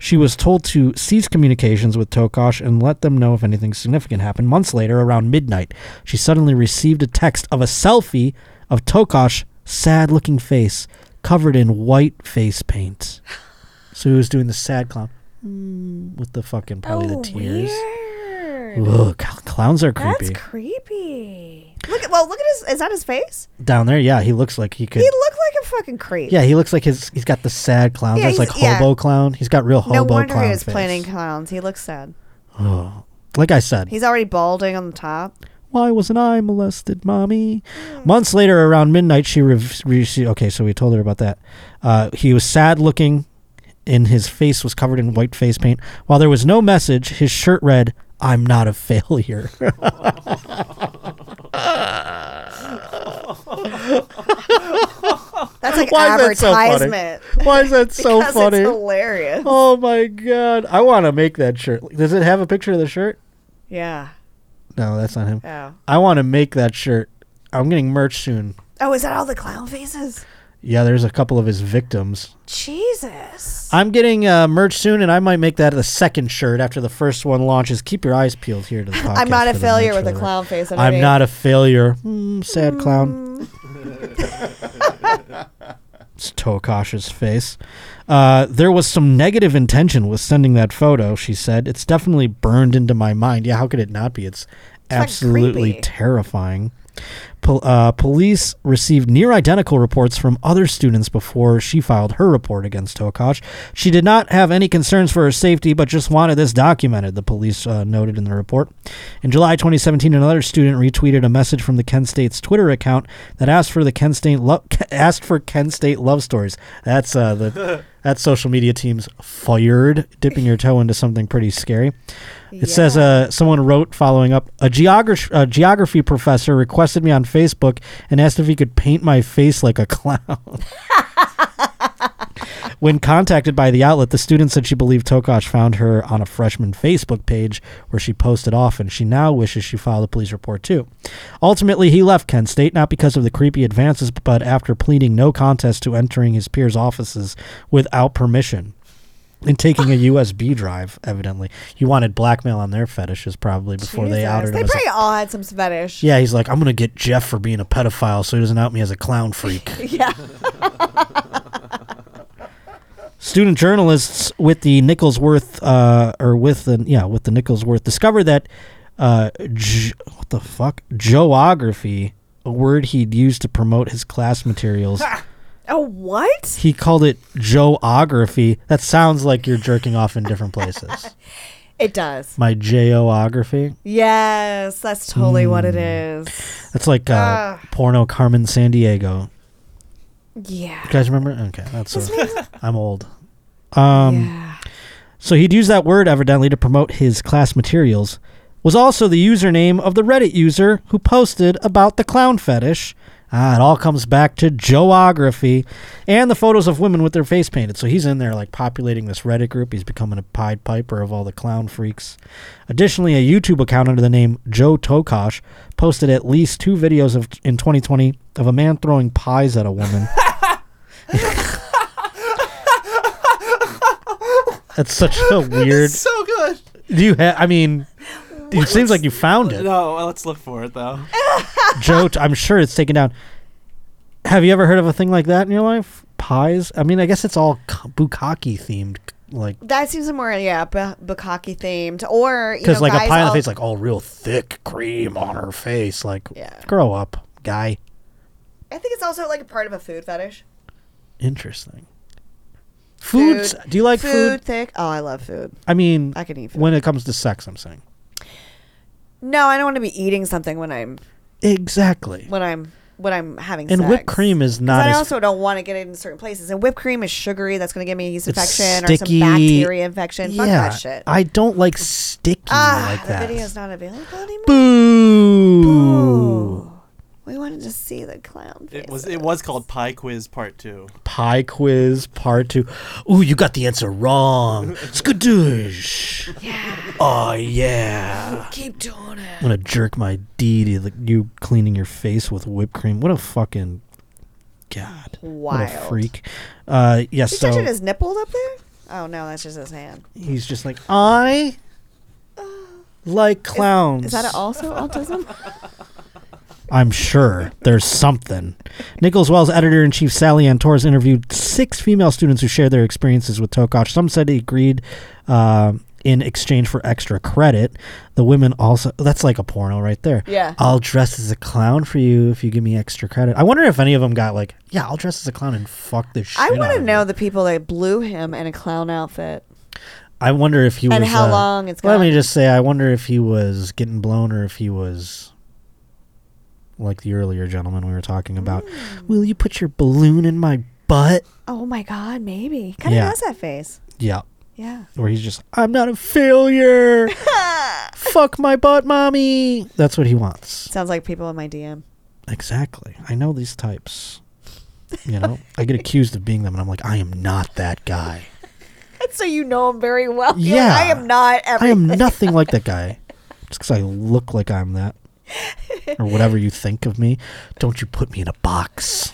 she was told to cease communications with Tokosh and let them know if anything significant happened. Months later, around midnight, she suddenly received a text of a selfie of Tokosh sad looking face covered in white face paint. So he was doing the sad clown mm, with the fucking probably Oh, the tears. Weird. Ugh, cl- clowns are creepy. That's creepy. Look at well, look at his. Is that his face? Down there, yeah, he looks like he could. He looked like a fucking creep. yeah, he looks like his. He's got the sad clown. Yeah, like he's- yeah. hobo clown. He's got real hobo no wonder clown he was face. planning clowns. He looks sad. Oh, like I said, He's already balding on the top. Why wasn't I molested, mommy? Months later, around midnight, she received. Okay, so we told her about that. Uh, he was sad looking, and his face was covered in white face paint. While there was no message, his shirt read, I'm not a failure. That's like Why is that so funny? Why is that so Because funny? It's hilarious. Oh my god. I want to make that shirt. Does it have a picture of the shirt? Yeah. No, that's not him. Oh. I want to make that shirt. I'm getting merch soon. Oh, is that all the clown faces? Yeah, there's a couple of his victims. Jesus. I'm getting uh, merch soon, and I might make that the second shirt after the first one launches. Keep your eyes peeled here to the podcast. I'm not a for the failure merch with a for clown face. I'm underneath. not a failure. Mm, sad clown. it's Tokosh's face. Uh, there was some negative intention with sending that photo, she said. It's definitely burned into my mind. Yeah, how could it not be? It's absolutely creepy. terrifying. Pol- uh, police received near identical reports from other students before she filed her report against Tokosh. She did not have any concerns for her safety, but just wanted this documented, the police uh, noted in the report. In July 2017, another student retweeted a message from the Kent State's Twitter account that asked for the Kent State lo- asked for Kent State love stories. That's uh, the that social media team's fired, dipping your toe into something pretty scary. It says uh, someone wrote following up a geography a geography professor requested me on Facebook and asked if he could paint my face like a clown. When contacted by the outlet, the student said she believed Tokosh found her on a freshman Facebook page where she posted often. She now wishes she filed a police report too. Ultimately, he left Kent State not because of the creepy advances, but after pleading no contest to entering his peers' offices without permission and taking a USB drive. Evidently, he wanted blackmail on their fetishes probably before they outed They him. as a- probably all had some fetish. yeah, he's like, I'm gonna get Jeff for being a pedophile, so he doesn't out me as a clown freak. Yeah. Student journalists with the Nicholls Worth, uh, or with the yeah, with the Nicholls Worth, discovered that uh, ge- what the fuck, geography, a word he'd used to promote his class materials. Oh, what? he called it geography. That sounds like you're jerking off in different places. It does. My geography. Yes, that's totally what it is. Hmm. is. That's like uh, Ah. porno Carmen Sandiego. Yeah. You guys remember? Okay, that's. i I'm old. Um, so he'd use that word evidently to promote his class materials. Was also the username of the Reddit user who posted about the clown fetish. Ah, it all comes back to geography and the photos of women with their face painted. So he's in there like populating this Reddit group. He's becoming a Pied Piper of all the clown freaks. Additionally, a YouTube account under the name Joe Tokosh posted at least two videos of in 2020 of a man throwing pies at a woman. That's such a weird. so good. Do you have? I mean, it seems like you found it, No, well, let's look for it though. Joe. I'm sure it's taken down. Have you ever heard of a thing like that in your life? Pies. I mean, I guess it's all k- bukkake themed, like That seems more, yeah, bu- bukkake themed, or you because know, like a guys pie on the all- face, like all real thick cream on her face. Like, Yeah. grow up, guy. I think it's also like a part of a food fetish. Interesting. Foods. Do you like food? thick? Oh, I love food. I mean, I can eat food. when it comes to sex. I'm saying No, I don't want to be eating something when I'm exactly. when I'm when I'm having And sex. whipped cream is 'Cause not I as also don't want to get it in certain places. And whipped cream is sugary. That's going to give me a yeast It's infection or sticky. some bacteria infection. Fuck yeah, that shit. I don't like sticky ah, like the that. video's not available anymore. Boo. We wanted to see the clown. It was it was called Pie Quiz Part Two. Pie quiz part two. Ooh, you got the answer wrong. Skadoosh. Yeah. Oh yeah. Keep doing it. I'm gonna jerk my D to the, you cleaning your face with whipped cream. What a fucking god. Wild. What a freak. Uh, yes. He's so touching his nipples up there. Oh no, that's just his hand. he's just like I like clowns. Is that also autism? I'm sure there's something. Nichols Wells editor in chief Sally Ann Torres interviewed six female students who shared their experiences with Tokosh. Some said he agreed uh, in exchange for extra credit. The women also, that's like a porno right there. Yeah. I'll dress as a clown for you if you give me extra credit. I wonder if any of them got like, yeah, I'll dress as a clown and fuck this shit. I want to know the people that blew him in a clown outfit. I wonder if he And was. And how uh, long it's Let me just say, I wonder if he was getting blown or if he was like the earlier gentleman we were talking about. Mm. Will you put your balloon in my butt? Oh my god, maybe. Kind of Yeah. has that face. Yeah. Yeah. Where he's just, I'm not a failure. Fuck my butt, mommy. That's what he wants. Sounds like people in my DM. Exactly. I know these types. You know, I get accused of being them, and I'm like, I am not that guy. And so you know him very well. Yeah. like, I am not I am nothing like that guy. Just because I look like I'm that. Or whatever you think of me. Don't you put me in a box.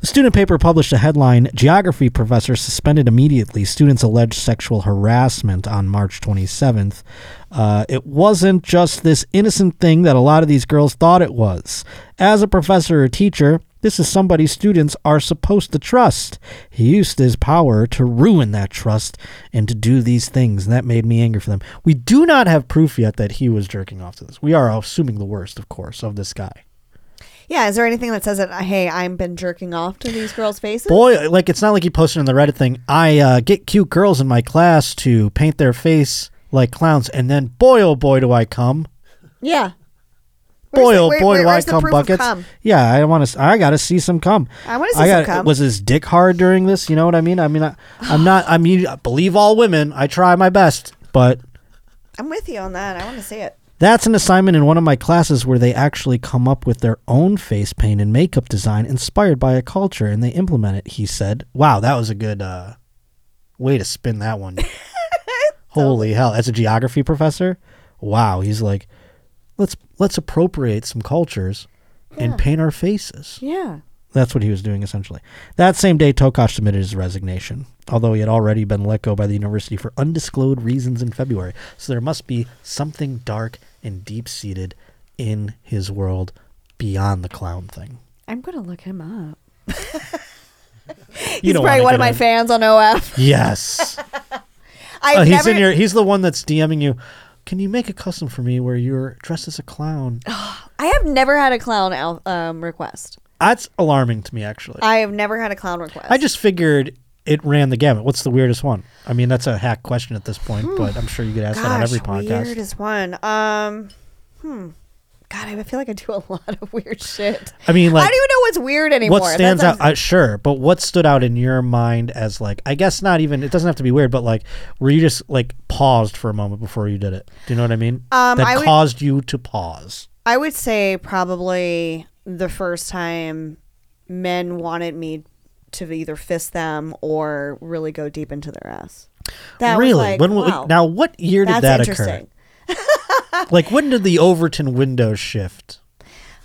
The student paper published a headline Geography professor suspended immediately. Students allege sexual harassment on March 27th. Uh, it wasn't just this innocent thing that a lot of these girls thought it was. As a professor or teacher, this is somebody students are supposed to trust. He used his power to ruin that trust and to do these things, and that made me angry for them. We do not have proof yet that he was jerking off to this. We are assuming the worst, of course, of this guy. yeah, is there anything that says that, hey, I've been jerking off to these girls' faces? Boy, like it's not like he posted on the Reddit thing. I uh, get cute girls in my class to paint their face like clowns, and then boy, oh boy, do I come. Yeah. Boy, the- oh where- boy, where- do I come buckets. cum? Yeah, I want to. I got to see some cum. I wanna see I some gotta- cum. Was his dick hard during this? You know what I mean? I mean, I, I'm not. I mean, I believe all women. I try my best, but I'm with you on that. I want to see it. That's an assignment in one of my classes where they actually come up with their own face paint and makeup design inspired by a culture and they implement it, he said. Wow, that was a good uh, way to spin that one. Holy hell. As a geography professor, wow, he's like, let's let's appropriate some cultures and paint our faces. Yeah. That's what he was doing essentially. That same day, Tokosh submitted his resignation, although he had already been let go by the university for undisclosed reasons in February. So there must be something dark and deep seated in his world beyond the clown thing. I'm gonna look him up. You He's probably one of my fans on OF. Yes. I've Oh, he's never, in your. He's the one that's DMing you. Can you make a custom for me where you're dressed as a clown? I have never had a clown al- um, request. That's alarming to me, actually. I have never had a clown request. I just figured it ran the gamut. What's the weirdest one? I mean, that's a hack question at this point, but I'm sure you get asked that on every podcast. Weirdest one. Um, hmm. God, I feel like I do a lot of weird shit. I mean, like, I don't even know what's weird anymore. what stands That's- out? Uh, sure, but what stood out in your mind as like? I guess not even. It doesn't have to be weird, but like, were you just like paused for a moment before you did it? Do you know what I mean? Um, that I would- caused you to pause. I would say probably the first time men wanted me to either fist them or really go deep into their ass. That was really? like, when wow, now? What year did that interesting. occur? Like, when did the Overton window shift?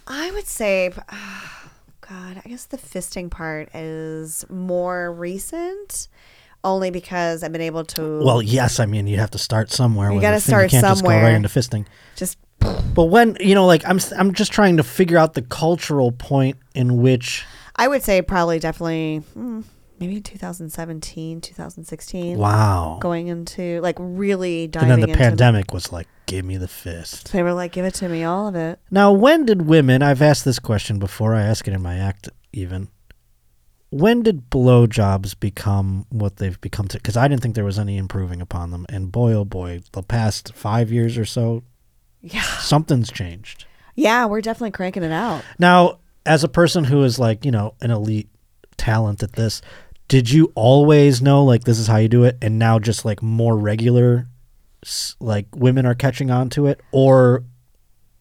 I would say, God, I guess the fisting part is more recent, only because I've been able to. Well, yes. I mean, you have to start somewhere. You gotta a thing. You start can't just go right into fisting. just But when you know, like, I'm I'm just trying to figure out the cultural point in which. I would say probably definitely hmm, maybe 2017, 2016. Wow. Going into like really diving. And then the pandemic was like, give me the fist. They were like, give it to me, all of it. Now, when did women? I've asked this question before. I ask it in my act even. When did blowjobs become what they've become? To because I didn't think there was any improving upon them, and boy, oh boy, the past five years or so, Yeah. something's changed. Yeah, we're definitely cranking it out. Now, as a person who is like, you know, an elite talent at this, did you always know like this is how you do it and now just like more regular like women are catching on to it or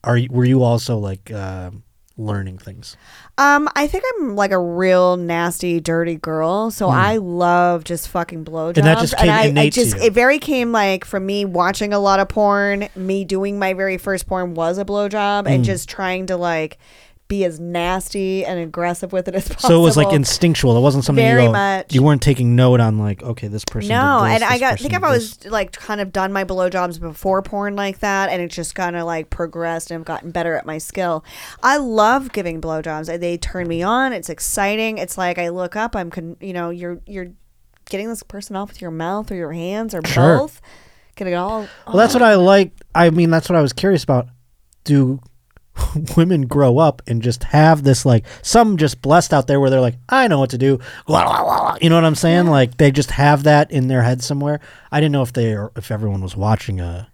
are you, were you also like um learning things? Um, I think I'm like a real nasty, dirty girl, so Hmm. I love just fucking blowjobs. And that just came I, I innate to just it very came like from me watching a lot of porn. Me doing my very first porn was a blowjob, and Mm. just trying to like be as nasty and aggressive with it as possible. So it was like instinctual. It wasn't something Very you go, much. you weren't taking note on like, okay, this person No, this, and I got think I've always like kind of done my blowjobs before porn like that, and it's just kind of like progressed and I've gotten better at my skill. I love giving blowjobs. They turn me on. It's exciting. It's like I look up. I'm con- you know you're you're getting this person off with your mouth or your hands or Sure. both. Getting it all. Well, that's what I like. I mean, that's what I was curious about. Do women grow up and just have this like some just blessed out there where they're like, I know what to do. You know what I'm saying? Like they just have that in their head somewhere. I didn't know if they or if everyone was watching a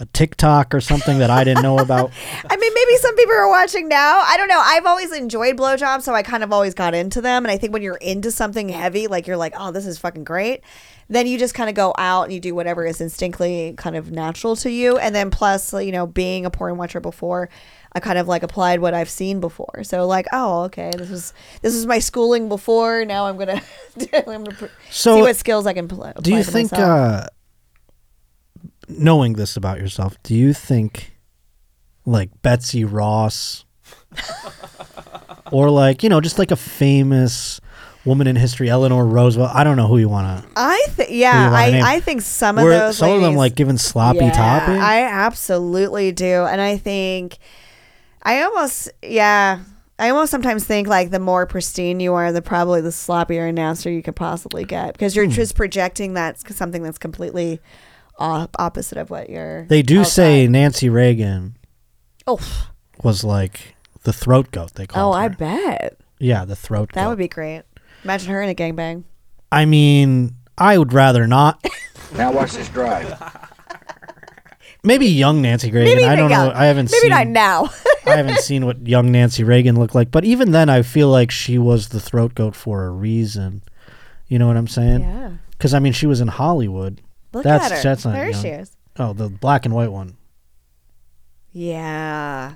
a TikTok or something that I didn't know about. I mean, maybe some people are watching now. I don't know. I've always enjoyed blowjobs, so I kind of always got into them. And I think when you're into something heavy, like you're like, oh, this is fucking great, then you just kind of go out and you do whatever is instinctively kind of natural to you. And then plus, you know, being a porn watcher before, I kind of like applied what I've seen before. So like, oh, okay, this is this is my schooling before. Now I'm gonna I'm gonna pr- So, see what skills I can pl- apply. Do you think uh knowing this about yourself, do you think like Betsy Ross or like, you know, just like a famous woman in history, Eleanor Roosevelt, I don't know who you want to I think yeah, I, name? I think some of those some of them like giving sloppy yeah, topping? I absolutely do, and I think I almost yeah. I almost sometimes think like the more pristine you are, the probably the sloppier and nastier you could possibly get because you're Hmm. just projecting that's something that's completely op- opposite of what you're. They do outside. say Nancy Reagan Oh, was like the throat goat they call it. oh, called I bet yeah, the throat goat. that goat. would be great. Imagine her in a gangbang. I mean, I would rather not. Now watch this drive. Maybe young Nancy Reagan. Maybe I don't young. know. I haven't seen Maybe seen not now. I haven't seen what young Nancy Reagan looked like, but even then, I feel like she was the throat goat for a reason. You know what I'm saying? Yeah. Because I mean, she was in Hollywood. Look that's at her. that's not There young. she is. Oh, the black and white one. Yeah.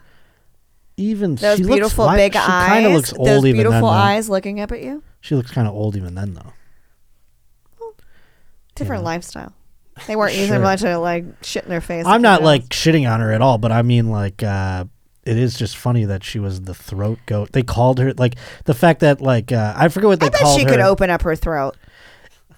Even Those beautiful looks, big she eyes. She kind of looks old those even beautiful then. though. eyes looking up at you. She looks kind of old even then, though. Different lifestyle. They weren't using Sure. bunch of like shit in their face. I'm not like shitting on her at all, but I mean like uh it is just funny that she was the throat goat. They called her like the fact that like uh, I forget what they I bet called she her. could open up her throat.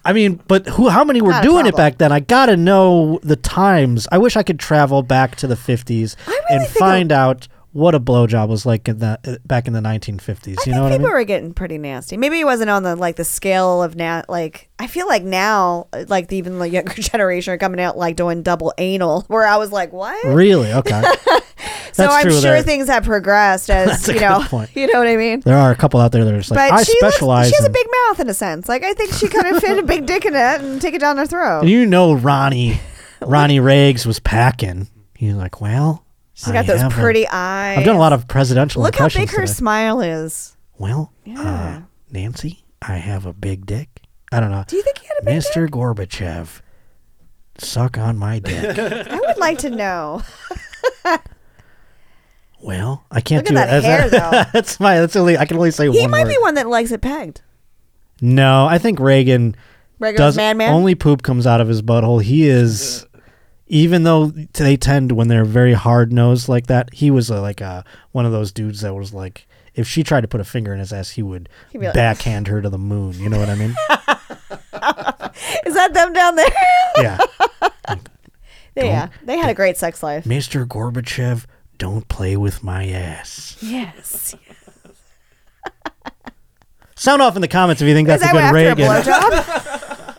I mean, but who? How many were Not a doing it problem. back then? I gotta know the times. I wish I could travel back to the 50s and think find out what a blowjob was like in the uh, back in the 1950s. you know what I People were getting pretty nasty. Maybe it wasn't on the like the scale of now. Like I feel like now, like even the younger generation are coming out like doing double anal. Where I was like, what? Really? Okay. so I'm sure there. things have progressed as you know. point. You know what I mean? There are a couple out there that are just like, but I she looks- specialize. she has a big mouth in a sense. Like I think she kind of fit a big dick in it and take it down her throat. And you know Ronnie, Ronnie Riggs was packing. He's like, well, She's got I those have a- pretty eyes. I've done a lot of presidential Look how impressions big her today. smile is. Well, Yeah. uh, Nancy, I have a big dick. I don't know. Do you think he had a big Mr. Gorbachev, suck on my dick. I would like to know. well, I can't Look do at it. that hair, though. that's my. That's only. I can only say one. He one might word. be one that likes it pegged. No, I think Reagan Reagan's does madman? only poop comes out of his butthole. He is, even though they tend when they're very hard nosed like that. He was uh like a one of those dudes that was like, if she tried to put a finger in his ass, he would like- backhand her to the moon. You know what I mean? Is that them down there? yeah. yeah, they had a great sex life. Mr. Gorbachev, don't play with my ass. Yes. Sound off in the comments if you think Is that's a good Reagan. a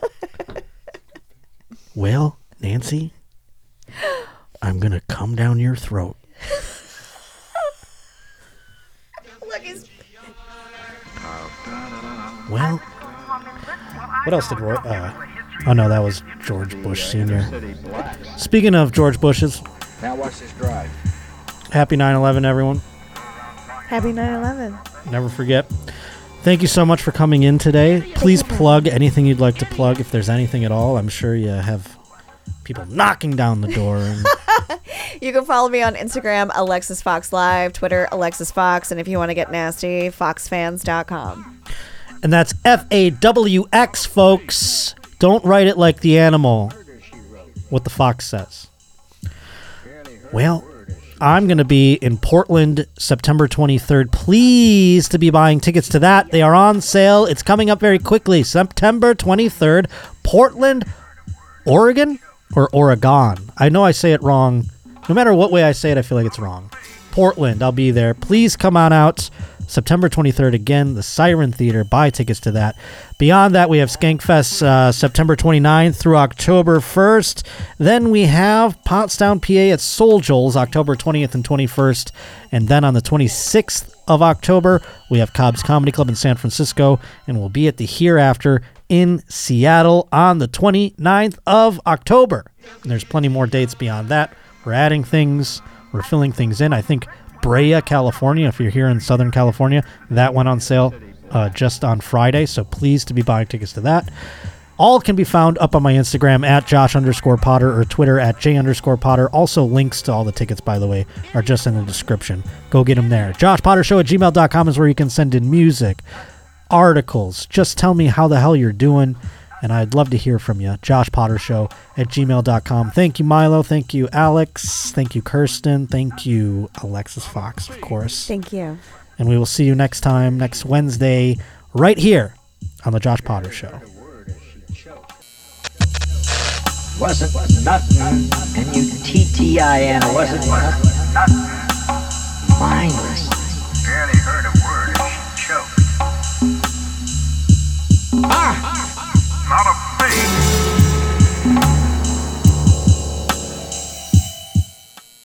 well, Nancy, I'm gonna come down your throat. Look, he's Well, what else did Roy? Uh, oh no, that was George Bush Senior. Speaking of George Bush's, Now watch this drive. happy 9/11, everyone. happy 9/11. Never forget. Thank you so much for coming in today. Please plug anything you'd like to plug, if there's anything at all. I'm sure you have people knocking down the door. And You can follow me on Instagram, Alexis Fawx Live, Twitter, Alexis Fawx, and if you want to get nasty, foxfans.com. and that's F A W X, folks. Don't write it like the animal. What the fox says. Well, I'm going to be in Portland September 23rd. Please to be buying tickets to that. They are on sale. It's coming up very quickly. September 23rd, Portland, Oregon or Oregon. I know I say it wrong. No matter what way I say it, I feel like it's wrong. Portland, I'll be there. Please come on out. September 23rd, again, the Siren Theater. Buy tickets to that. Beyond that, we have Skankfest uh, September 29th through October 1st. Then we have Pottstown, PA at SoulJoel's October 20th and 21st. And then on the 26th of October, we have Cobb's Comedy Club in San Francisco. And we'll be at the Hereafter in Seattle on the 29th of October. And there's plenty more dates beyond that. We're adding things, we're filling things in. I think Brea, California, if you're here in Southern California, that went on sale uh, just on Friday. So pleased to be buying tickets to that. All can be found up on my Instagram at Josh underscore Potter or Twitter at J underscore Potter. Also, links to all the tickets, by the way, are just in the description. Go get them there. Josh Potter Show at gmail.com is where you can send in music, articles. Just tell me how the hell you're doing, and I'd love to hear from you. Josh Potter Show at gmail.com. Thank you, Milo. Thank you, Alex. Thank you, Kirsten. Thank you, Alexis Fawx, of course. Thank you. And we will see you next time, next Wednesday, right here on The Josh Potter Show. Wasn't nothing. N-U-T-T-I-N. Wasn't nothing. Mindless. Ah! Not a thing.